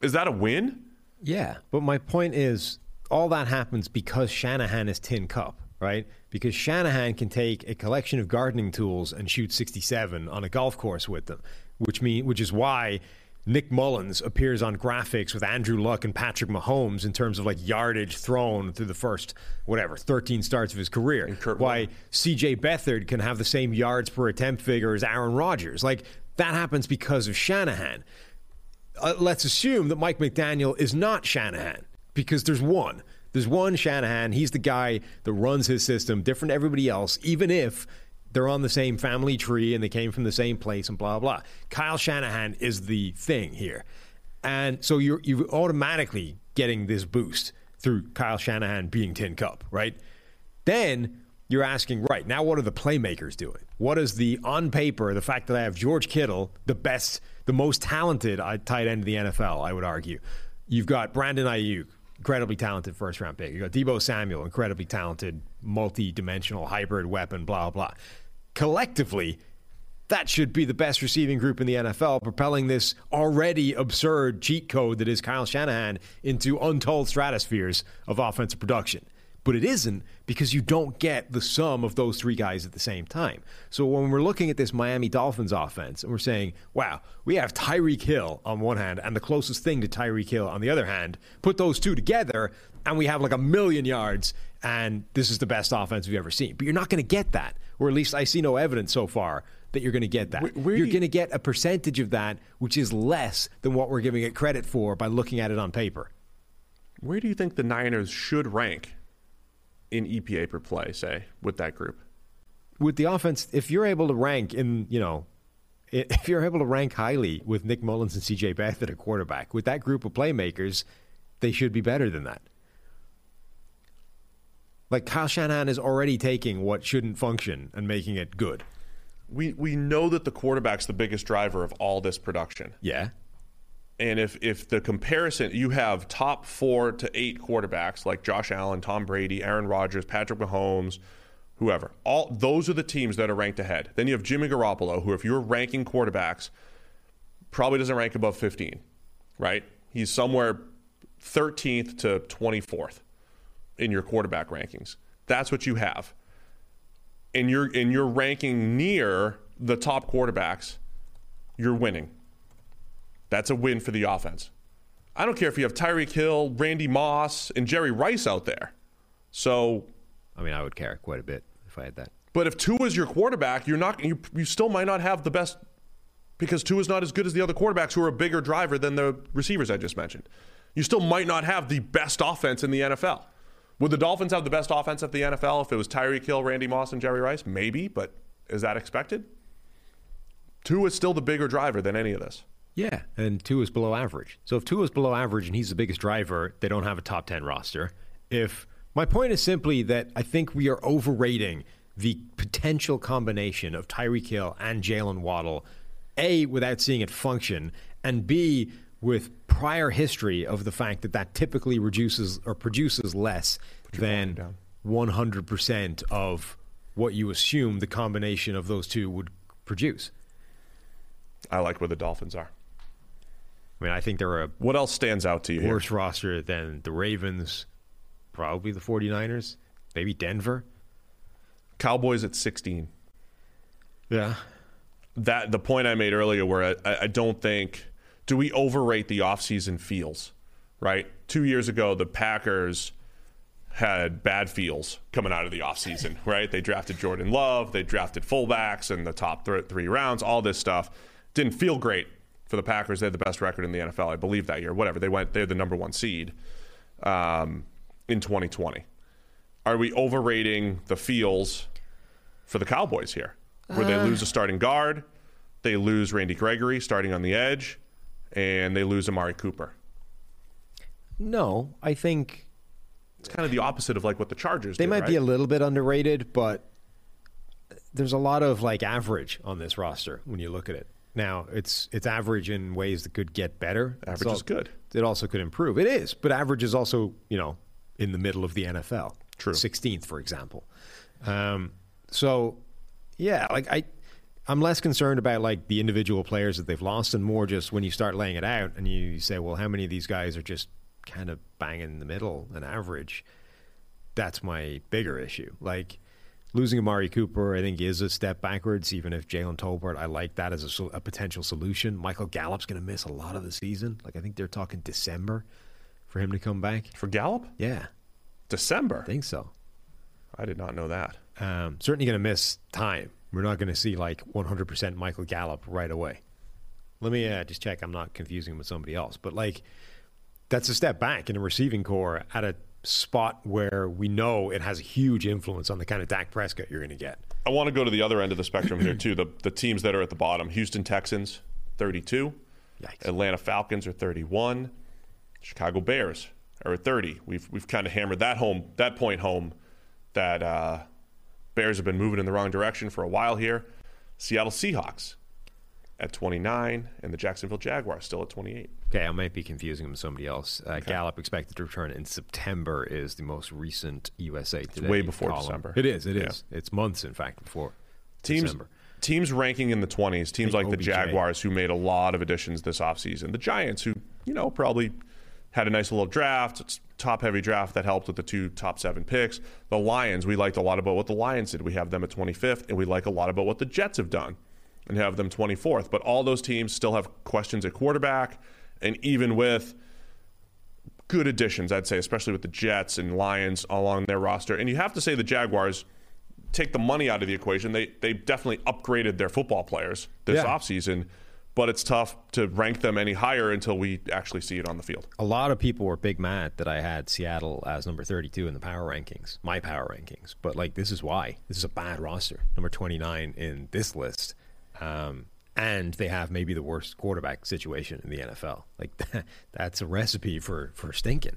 [SPEAKER 1] is that a win?
[SPEAKER 4] Yeah, but my point is, all that happens because Shanahan is Tin Cup, right? Because Shanahan can take a collection of gardening tools and shoot 67 on a golf course with them, which mean which is why Nick Mullens appears on graphics with Andrew Luck and Patrick Mahomes in terms of like yardage thrown through the first whatever 13 starts of his career. Why CJ Beathard can have the same yards per attempt figure as Aaron Rodgers. Like that happens because of Shanahan uh, let's assume that Mike McDaniel is not Shanahan because there's one. There's one Shanahan. He's the guy that runs his system, different to everybody else, even if they're on the same family tree and they came from the same place and blah, blah. Kyle Shanahan is the thing here. And so you're, you're automatically getting this boost through Kyle Shanahan being Tin Cup, right? Then you're asking, right, now what are the playmakers doing? What is the, on paper, the fact that I have George Kittle, the best, the most talented uh, tight end in the NFL, I would argue. You've got Brandon Aiyuk, incredibly talented first round pick. You've got Deebo Samuel, incredibly talented, multi dimensional hybrid weapon, blah, blah. Collectively, that should be the best receiving group in the NFL, propelling this already absurd cheat code that is Kyle Shanahan into untold stratospheres of offensive production. But it isn't because you don't get the sum of those three guys at the same time. So when we're looking at this Miami Dolphins offense and we're saying, wow, we have Tyreek Hill on one hand and the closest thing to Tyreek Hill on the other hand, put those two together and we have like a million yards and this is the best offense we've ever seen. But you're not going to get that, or at least I see no evidence so far that you're going to get that.
[SPEAKER 1] Where- where
[SPEAKER 4] you're
[SPEAKER 1] you-
[SPEAKER 4] going to get a percentage of that, which is less than what we're giving it credit for by looking at it on paper.
[SPEAKER 1] Where do you think the Niners should rank in EPA per play, say, with that group?
[SPEAKER 4] With the offense, if you're able to rank in, you know, <laughs> if you're able to rank highly with Nick Mullens and CJ Beathard at a quarterback, with that group of playmakers, they should be better than that. Like Kyle Shanahan is already taking what shouldn't function and making it good.
[SPEAKER 1] We we know that the quarterback's the biggest driver of all this production.
[SPEAKER 4] Yeah.
[SPEAKER 1] And if if the comparison you have top four to eight quarterbacks like Josh Allen, Tom Brady, Aaron Rodgers, Patrick Mahomes, whoever, all those are the teams that are ranked ahead. Then you have Jimmy Garoppolo, who if you're ranking quarterbacks, probably doesn't rank above 15, right? He's somewhere 13th to 24th in your quarterback rankings. That's what you have. And you're and you're ranking near the top quarterbacks. you're winning. That's a win for the offense. I don't care if you have Tyreek Hill, Randy Moss, and Jerry Rice out there. So,
[SPEAKER 4] I mean, I would care quite a bit if I had that.
[SPEAKER 1] but if Tua is your quarterback, you're not you, you still might not have the best because Tua is not as good as the other quarterbacks who are a bigger driver than the receivers I just mentioned. You still might not have the best offense in the NFL. Would the Dolphins have the best offense at the NFL if it was Tyreek Hill, Randy Moss, and Jerry Rice? Maybe, but is that expected? Tua is still the bigger driver than any of this.
[SPEAKER 4] Yeah, and Tua is below average. So if Tua is below average and he's the biggest driver, they don't have a top 10 roster. If my point is simply that I think we are overrating the potential combination of Tyreek Hill and Jalen Waddle, A, without seeing it function, and B, with prior history of the fact that that typically reduces or produces less than 100% of what you assume the combination of those two would produce.
[SPEAKER 1] I like where the Dolphins are.
[SPEAKER 4] I mean, I think they're a
[SPEAKER 1] What else stands out to you? here?
[SPEAKER 4] worse roster than the Ravens, probably the 49ers, maybe Denver.
[SPEAKER 1] Cowboys at 16.
[SPEAKER 4] Yeah.
[SPEAKER 1] that the point I made earlier, where I, I don't think do we overrate the offseason feels, right? Two years ago, the Packers had bad feels coming out of the offseason, <laughs> right? They drafted Jordan Love, they drafted fullbacks in the top th- three rounds, all this stuff. Didn't feel great for the Packers. They had the best record in the NFL, I believe, that year. Whatever. They went, they're the number one seed um, in 2020. Are we overrating the feels for the Cowboys here, where they lose a starting guard, they lose Randy Gregory starting on the edge, and they lose Amari Cooper.
[SPEAKER 4] No, I think
[SPEAKER 1] It's kind of the opposite of like what the Chargers.
[SPEAKER 4] they might be a little bit underrated, but there's a lot of like average on this roster when you look at it. Now, it's it's average in ways that could get better.
[SPEAKER 1] Average is good.
[SPEAKER 4] It also could improve. It is, but average is also, you know, in the middle of the NFL.
[SPEAKER 1] True.
[SPEAKER 4] 16th, for example. Um, so, yeah, like I, I'm less concerned about like the individual players that they've lost, and more just when you start laying it out and you say, well, how many of these guys are just kind of banging in the middle and average? That's my bigger issue. Like losing Amari Cooper, I think is a step backwards. Even if Jalen Tolbert, I like that as a, a potential solution. Michael Gallup's going to miss a lot of the season. Like I think they're talking December for him to come back.
[SPEAKER 1] for Gallup.
[SPEAKER 4] Yeah,
[SPEAKER 1] December.
[SPEAKER 4] I think so.
[SPEAKER 1] I did not know that.
[SPEAKER 4] um, certainly going to miss time. We're not going to see like 100% Michael Gallup right away. Let me uh, just check. I'm not confusing him with somebody else, but like that's a step back in a receiving corps at a spot where we know it has a huge influence on the kind of Dak Prescott you're going to get.
[SPEAKER 1] I want to go to the other end of the spectrum here too. The the teams that are at the bottom: Houston Texans, 32.
[SPEAKER 4] Yikes.
[SPEAKER 1] Atlanta Falcons are 31. Chicago Bears are at 30. We've we've kind of hammered that home, that point home, that uh, Bears have been moving in the wrong direction for a while here. Seattle Seahawks at 29, and the Jacksonville Jaguars still at 28.
[SPEAKER 4] Okay, I might be confusing him with somebody else. Uh, Gallup expected to return in September is the most recent USA Today.
[SPEAKER 1] way before
[SPEAKER 4] column.
[SPEAKER 1] December.
[SPEAKER 4] It is. It
[SPEAKER 1] Yeah.
[SPEAKER 4] It's months, in fact, before
[SPEAKER 1] teams
[SPEAKER 4] December.
[SPEAKER 1] teams ranking in the 20s teams like the jaguars who made a lot of additions this offseason the giants who you know probably had a nice little draft top heavy draft that helped with the two top seven picks the lions we liked a lot about what the lions did we have them at 25th and we like a lot about what the jets have done and have them 24th but all those teams still have questions at quarterback and even with good additions, I'd say, especially with the Jets and Lions along their roster. And you have to say the Jaguars take the money out of the equation. They they definitely upgraded their football players this
[SPEAKER 4] Yeah.
[SPEAKER 1] offseason, but it's tough to rank them any higher until we actually see it on the field.
[SPEAKER 4] a lot of people were big mad that I had Seattle as number 32 in the power rankings, my power rankings. But like, this is why this is a bad roster, number 29 in this list, um, and they have maybe the worst quarterback situation in the NFL. Like, that, <laughs> that's a recipe for for stinking.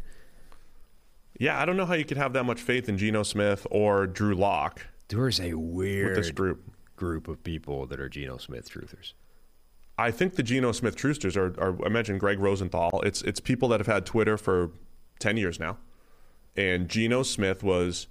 [SPEAKER 1] Yeah, I don't know how you could have that much faith in Geno Smith or Drew Lock
[SPEAKER 4] There's a weird
[SPEAKER 1] this group.
[SPEAKER 4] group of people that are Geno Smith truthers.
[SPEAKER 1] I think the Geno Smith Troosters are, are I mentioned Gregg Rosenthal. It's it's people that have had Twitter for ten years now, and Geno Smith was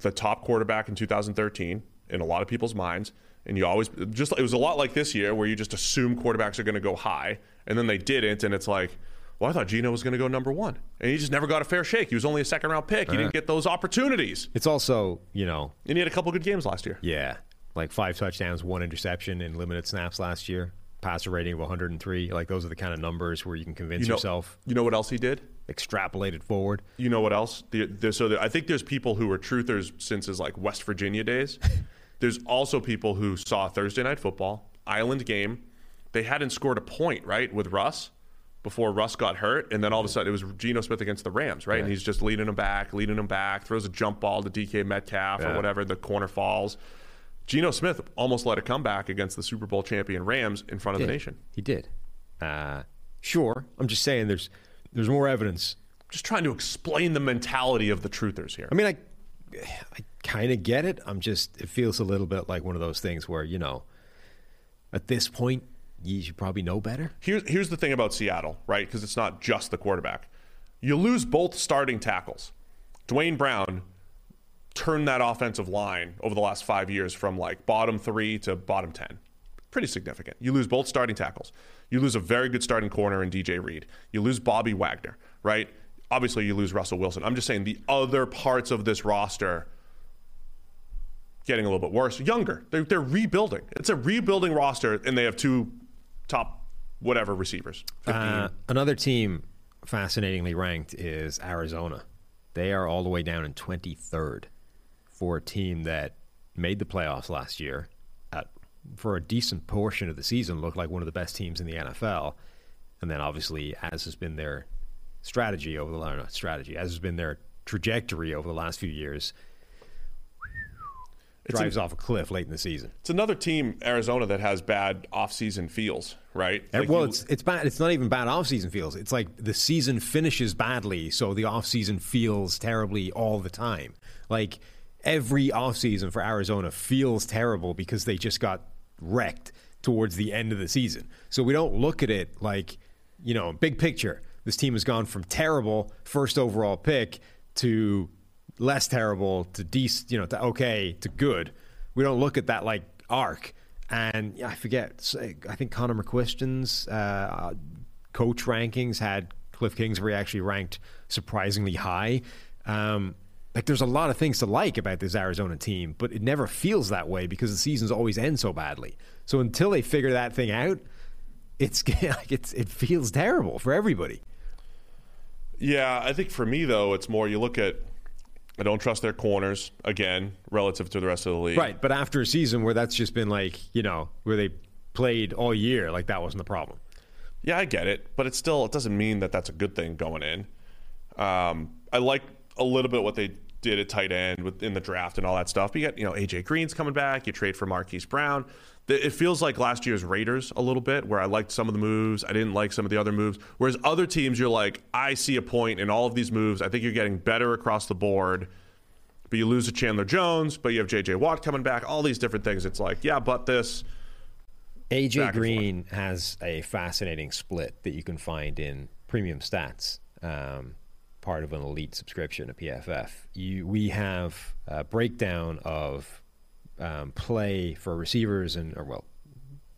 [SPEAKER 1] the top quarterback in 2013 in a lot of people's minds. And you always just it was a lot like this year where you just assume quarterbacks are going to go high, and then they didn't, and it's like, well, I thought Geno was going to go number one, and he just never got a fair shake. He was only a second round pick. He didn't get those opportunities,
[SPEAKER 4] It's also, you know,
[SPEAKER 1] and he had a couple good games last year.
[SPEAKER 4] yeah, like five touchdowns, one interception in limited snaps last year. Passer rating of 103. Like those are the kind of numbers where you can convince
[SPEAKER 1] You know,
[SPEAKER 4] yourself,
[SPEAKER 1] you know what else he did?
[SPEAKER 4] Extrapolated forward.
[SPEAKER 1] You know what else? The, the, so the, I think there's people who were truthers since his like West Virginia days. <laughs> there's also people who saw Thursday night football, island game. They hadn't scored a point, right, with Russ before Russ got hurt. And then all of a sudden it was Geno Smith against the Rams, right? And he's just leading them back, leading them back, throws a jump ball to DK Metcalf or whatever, the corner falls. Geno Smith almost led a comeback against the Super Bowl champion Rams in front of the nation.
[SPEAKER 4] He did. Uh, sure. I'm just saying there's there's more evidence.
[SPEAKER 1] Just trying to explain the mentality of the truthers here.
[SPEAKER 4] I mean, I I kind of get it. I'm just it feels a little bit like one of those things where you know, at this point, you should probably know better.
[SPEAKER 1] Here's here's the thing about Seattle, right? Because it's not just the quarterback. You lose both starting tackles. Duane Brown turned that offensive line over the last five years from like bottom three to bottom ten. Pretty significant. You lose both starting tackles. You lose a very good starting corner in DJ Reed. You lose Bobby Wagner, right? Obviously, you lose Russell Wilson. I'm just saying the other parts of this roster getting a little bit worse. Younger. They're, they're rebuilding. It's a rebuilding roster, and they have two top whatever receivers.
[SPEAKER 4] Uh, another team fascinatingly ranked is Arizona. They are all the way down in 23rd for a team that made the playoffs last year. At, for a decent portion of the season, looked like one of the best teams in the NFL. And then, obviously, as has been their strategy over the not strategy, as has been their trajectory over the last few years,
[SPEAKER 1] It's
[SPEAKER 4] drives
[SPEAKER 1] an-
[SPEAKER 4] off a cliff late in the season.
[SPEAKER 1] It's another team, Arizona, that has bad offseason feels, right? Like
[SPEAKER 4] well,
[SPEAKER 1] you-
[SPEAKER 4] it's it's bad. It's not even bad off-season feels. It's like the season finishes badly, so the off-season feels terribly all the time. Like every off-season for Arizona feels terrible because they just got wrecked towards the end of the season. So we don't look at it like, you know, big picture. This team has gone from terrible first overall pick to less terrible to decent, you know, to okay to good. We don't look at that like arc. And I forget. I think Connor McQuiston's uh, coach rankings had Cliff Kingsbury actually ranked surprisingly high. Um, like, there's a lot of things to like about this Arizona team, but it never feels that way because the seasons always end so badly. So until they figure that thing out, it's <laughs> like it's it feels terrible for everybody.
[SPEAKER 1] Yeah, I think for me though, it's more you look at. I don't trust their corners again relative to the rest of the league.
[SPEAKER 4] Right, but after a season where that's just been like you know where they played all year, like that wasn't the problem.
[SPEAKER 1] Yeah, I get it, but it still it doesn't mean that that's a good thing going in. Um, I like a little bit what they did at tight end within the draft and all that stuff. But you get you know AJ Green's coming back. You trade for Marquise Brown. It feels like last year's Raiders a little bit, where I liked some of the moves, I didn't like some of the other moves. Whereas other teams, you're like, I see a point in all of these moves. I think you're getting better across the board. But you lose to Chandler Jones, but you have JJ Watt coming back. All these different things. It's like, yeah, but this.
[SPEAKER 4] AJ Green has a fascinating split that you can find in Premium Stats, um, part of an elite subscription a PFF. You, we have a breakdown of um, play for receivers and, or well,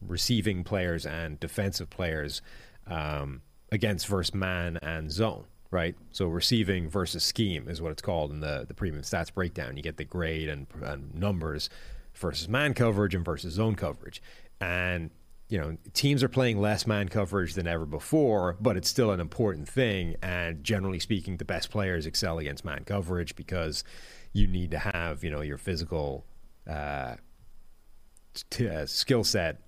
[SPEAKER 4] receiving players and defensive players um, against versus man and zone, right? So receiving versus scheme is what it's called in the, the premium stats breakdown. You get the grade and, and numbers versus man coverage and versus zone coverage. And, you know, teams are playing less man coverage than ever before, but it's still an important thing. And generally speaking, the best players excel against man coverage because you need to have, you know, your physical uh, t- uh, skill set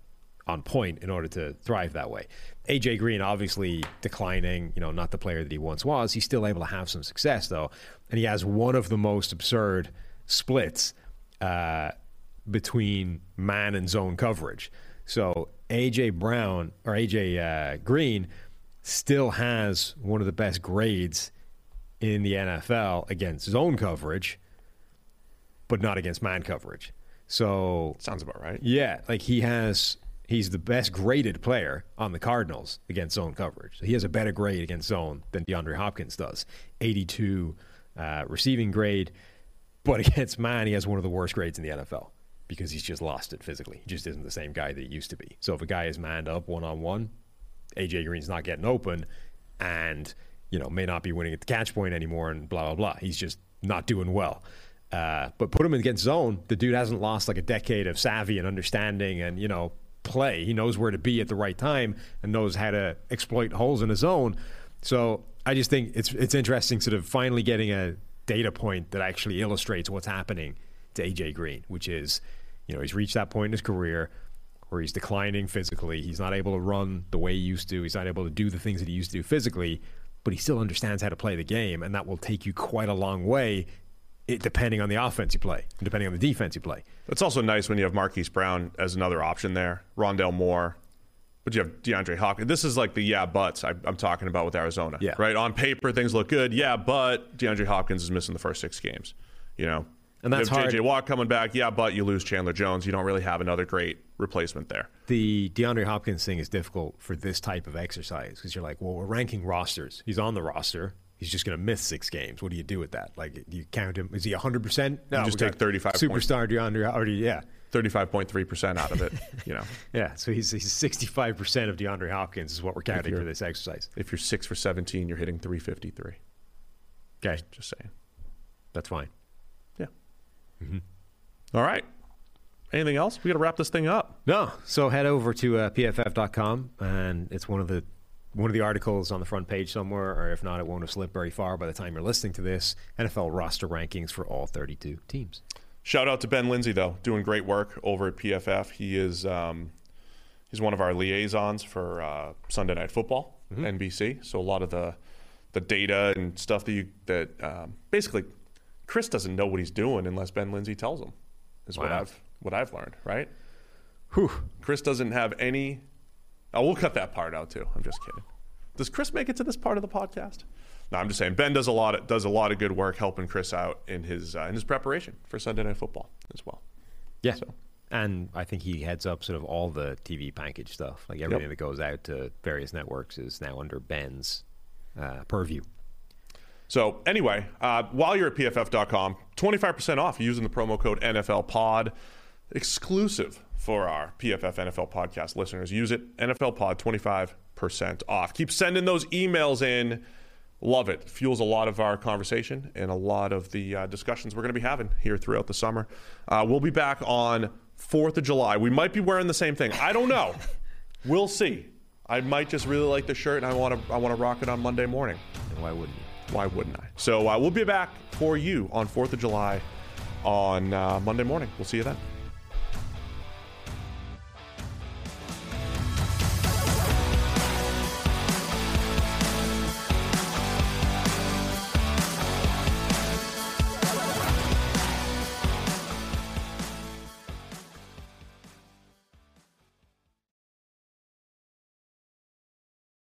[SPEAKER 4] on point in order to thrive that way. AJ Green obviously declining, you know, not the player that he once was. He's still able to have some success though, and he has one of the most absurd splits uh, between man and zone coverage. So AJ Brown or AJ uh, Green still has one of the best grades in the NFL against zone coverage, but not against man coverage. So
[SPEAKER 1] Sounds about right.
[SPEAKER 4] yeah, like he has he's the best graded player on the Cardinals against zone coverage. So he has a better grade against zone than DeAndre Hopkins does. 82 uh, receiving grade, but <laughs> against man he has one of the worst grades in the NFL because he's just lost it physically. He just isn't the same guy that he used to be. So if a guy is manned up one on one, AJ Green's not getting open and you know may not be winning at the catch point anymore and blah blah blah. He's just not doing well. Uh, but put him against zone, the dude hasn't lost like a decade of savvy and understanding and, you know, play. He knows where to be at the right time and knows how to exploit holes in his zone. So I just think it's it's interesting sort of finally getting a data point that actually illustrates what's happening to AJ Green, which is, you know, he's reached that point in his career where he's declining physically. He's not able to run the way he used to. He's not able to do the things that he used to do physically, but he still understands how to play the game, and that will take you quite a long way. It, depending on the offense you play, depending on the defense you play.
[SPEAKER 1] It's also nice when you have Marquise Brown as another option there, Rondale Moore, but you have DeAndre Hopkins. This is like the yeah buts I, am talking about with Arizona.
[SPEAKER 4] Yeah.
[SPEAKER 1] Right on paper things look good. Yeah, but DeAndre Hopkins is missing the first six games. You know,
[SPEAKER 4] and that's
[SPEAKER 1] you have
[SPEAKER 4] hard.
[SPEAKER 1] JJ Watt coming back. Yeah, but you lose Chandler Jones. You don't really have another great replacement there.
[SPEAKER 4] The DeAndre Hopkins thing is difficult for this type of exercise because you're like, well, we're ranking rosters. He's on the roster. He's just going to miss six games. What do you do with that? Like, do you count him? Is he 100%? No,
[SPEAKER 1] just take
[SPEAKER 4] got
[SPEAKER 1] 35
[SPEAKER 4] Superstar DeAndre already, yeah.
[SPEAKER 1] 35.3% out of it, you know. <laughs>
[SPEAKER 4] Yeah, so he's, he's 65% of DeAndre Hopkins is what we're counting for this exercise.
[SPEAKER 1] If you're 6 for 17, you're hitting 353.
[SPEAKER 4] Okay.
[SPEAKER 1] Just saying.
[SPEAKER 4] That's fine.
[SPEAKER 1] Yeah. Mm-hmm. All right. Anything else? We got to wrap this thing up.
[SPEAKER 4] No. So head over to uh, pff.com, and it's one of the one of the articles on the front page somewhere, or if not, it won't have slipped very far by the time you're listening to this. NFL roster rankings for all 32 teams.
[SPEAKER 1] Shout out to Ben Linsey though, doing great work over at PFF. He is um, he's one of our liaisons for uh, Sunday Night Football, mm-hmm. NBC. So a lot of the the data and stuff that you that um, basically Chris doesn't know what he's doing unless Ben Linsey tells him. Is wow. what I've what I've learned, right?
[SPEAKER 4] Whew.
[SPEAKER 1] Chris doesn't have any. Oh, we'll cut that part out too. I'm just kidding. Does Chris make it to this part of the podcast? No, I'm just saying Ben does a lot of, does a lot of good work helping Chris out in his uh, in his preparation for Sunday Night Football as well.
[SPEAKER 4] Yeah. So. And I think he heads up sort of all the TV package stuff. Like everything yep. that goes out to various networks is now under Ben's uh, purview.
[SPEAKER 1] So anyway, uh, while you're at pff.com, 25% off using the promo code NFL Pod, exclusive for our PFF NFL podcast listeners. Use it, NFL Pod, 25% off. Keep sending those emails in. Love it. Fuels a lot of our conversation and a lot of the uh, discussions we're going to be having here throughout the summer. Uh, we'll be back on 4th of July. We might be wearing the same thing. I don't know. we'll see. I might just really like the shirt and I want to I want to rock it on Monday morning.
[SPEAKER 4] And why wouldn't you?
[SPEAKER 1] Why wouldn't I? So uh, we'll be back for you on 4th of July on uh, Monday morning. We'll see you then.